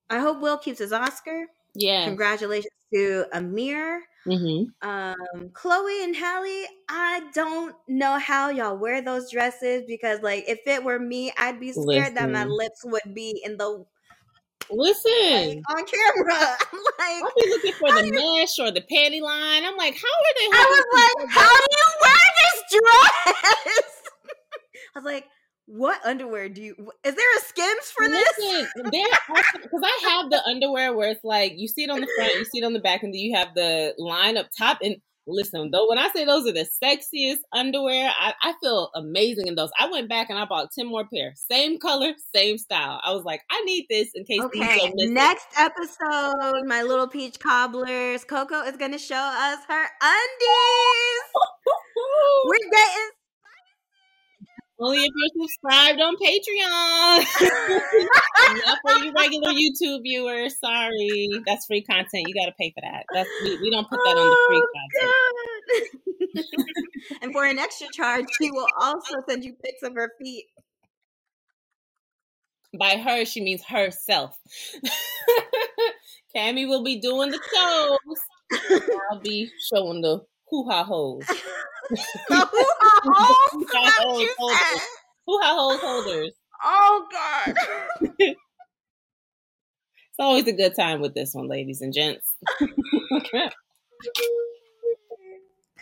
Speaker 1: I hope Will keeps his Oscar.
Speaker 2: Yeah.
Speaker 1: Congratulations to Ahmir.
Speaker 2: Mm-hmm.
Speaker 1: Um, Chloe and Halle, I don't know how y'all wear those dresses because, like, if it were me, I'd be scared that my lips would be in the like
Speaker 2: Listen.
Speaker 1: on camera. *laughs* I'm like,
Speaker 2: I'll be looking for the mesh or the panty line. I'm like, how are they?
Speaker 1: I was like, how do you wear this dress? *laughs* I was like, what underwear do you? Is there a Skims for this?
Speaker 2: Listen, there because I have the underwear where it's like you see it on the front, you see it on the back, and then you have the line up top. And listen, though, when I say those are the sexiest underwear, I, I feel amazing in those. I went back and I bought ten more pairs, same color, same style. I was like, I need this in case
Speaker 1: Okay, next episode, my little peach cobblers, Coco is gonna show us her undies. *laughs* We're getting
Speaker 2: Only if you're subscribed on Patreon. *laughs* Not for you regular YouTube viewers. Sorry, that's free content. You got to pay for that. That's we, we don't put that on the free oh, content.
Speaker 1: content. Oh, *laughs* and for an extra charge, she will also send you pics of her feet.
Speaker 2: By her, she means herself. *laughs* Cammy will be doing the shows. I'll be showing the hoo ha hoes. *laughs*
Speaker 1: The hoo-ha?
Speaker 2: Hoo-ha hoes holders. Hoo ha hoes holders.
Speaker 1: Oh God. *laughs*
Speaker 2: It's always a good time with this one, ladies and gents. *laughs*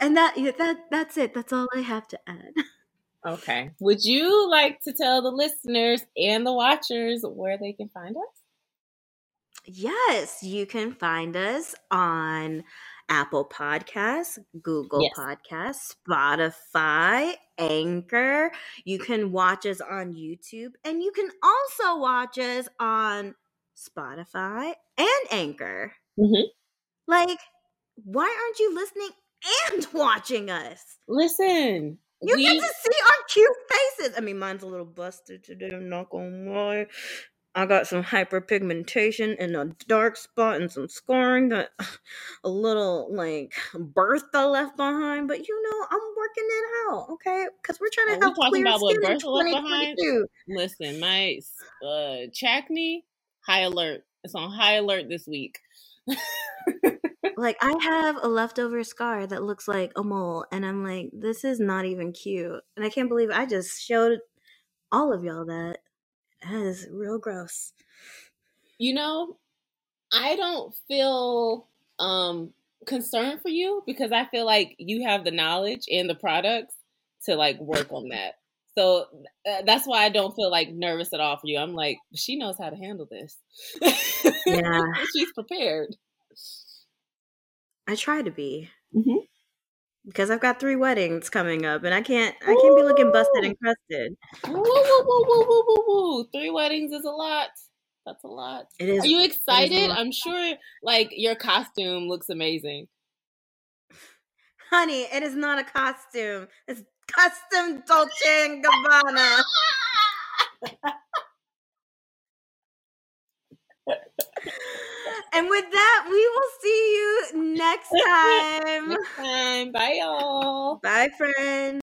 Speaker 1: And that that that's it. That's all I have to add.
Speaker 2: okay. Would you like to tell the listeners and the watchers where they can find us?
Speaker 1: Yes, you can find us on Apple Podcasts, Google
Speaker 2: Yes.
Speaker 1: Podcasts, Spotify, Anchor. You can watch us on YouTube, and you can also watch us on Spotify and Anchor.
Speaker 2: Mhm.
Speaker 1: Like, why aren't you listening and *laughs* watching us?
Speaker 2: Listen,
Speaker 1: You
Speaker 2: we,
Speaker 1: get to see our cute faces. I mean, mine's a little busted today. I'm not gonna lie. I got some hyperpigmentation and a dark spot and some scarring that *sighs* a little like Bertha left behind. But you know, I'm working it out, okay? Because we're trying
Speaker 2: Are
Speaker 1: to
Speaker 2: we
Speaker 1: help
Speaker 2: talking
Speaker 1: clear
Speaker 2: about what
Speaker 1: skin in
Speaker 2: Bertha left behind? listen, my uh Chacney, high alert. It's on high alert this week. *laughs*
Speaker 1: Like I have a leftover scar that looks like a mole, and I'm like, this is not even cute, and I can't believe I just showed all of y'all that. That is real gross.
Speaker 2: You know, I don't feel um concerned for you because I feel like you have the knowledge and the products to like work on that. So uh, that's why I don't feel like nervous at all for you. I'm like, she knows how to handle this.
Speaker 1: Yeah. *laughs*
Speaker 2: She's prepared.
Speaker 1: I try to be.
Speaker 2: Mhm.
Speaker 1: Because I've got three weddings coming up, and I can't I can't be looking busted and crusted.
Speaker 2: Woo, woo, woo, woo, woo, woo, woo. Three weddings is a lot. That's a lot.
Speaker 1: It is.
Speaker 2: Are you excited? I'm sure like your costume looks amazing.
Speaker 1: honey, it is not a costume. It's custom Dolce and Gabbana. *laughs* *laughs* and with that, we will see you next *laughs* time.
Speaker 2: Next time. Bye y'all.
Speaker 1: Bye, friends.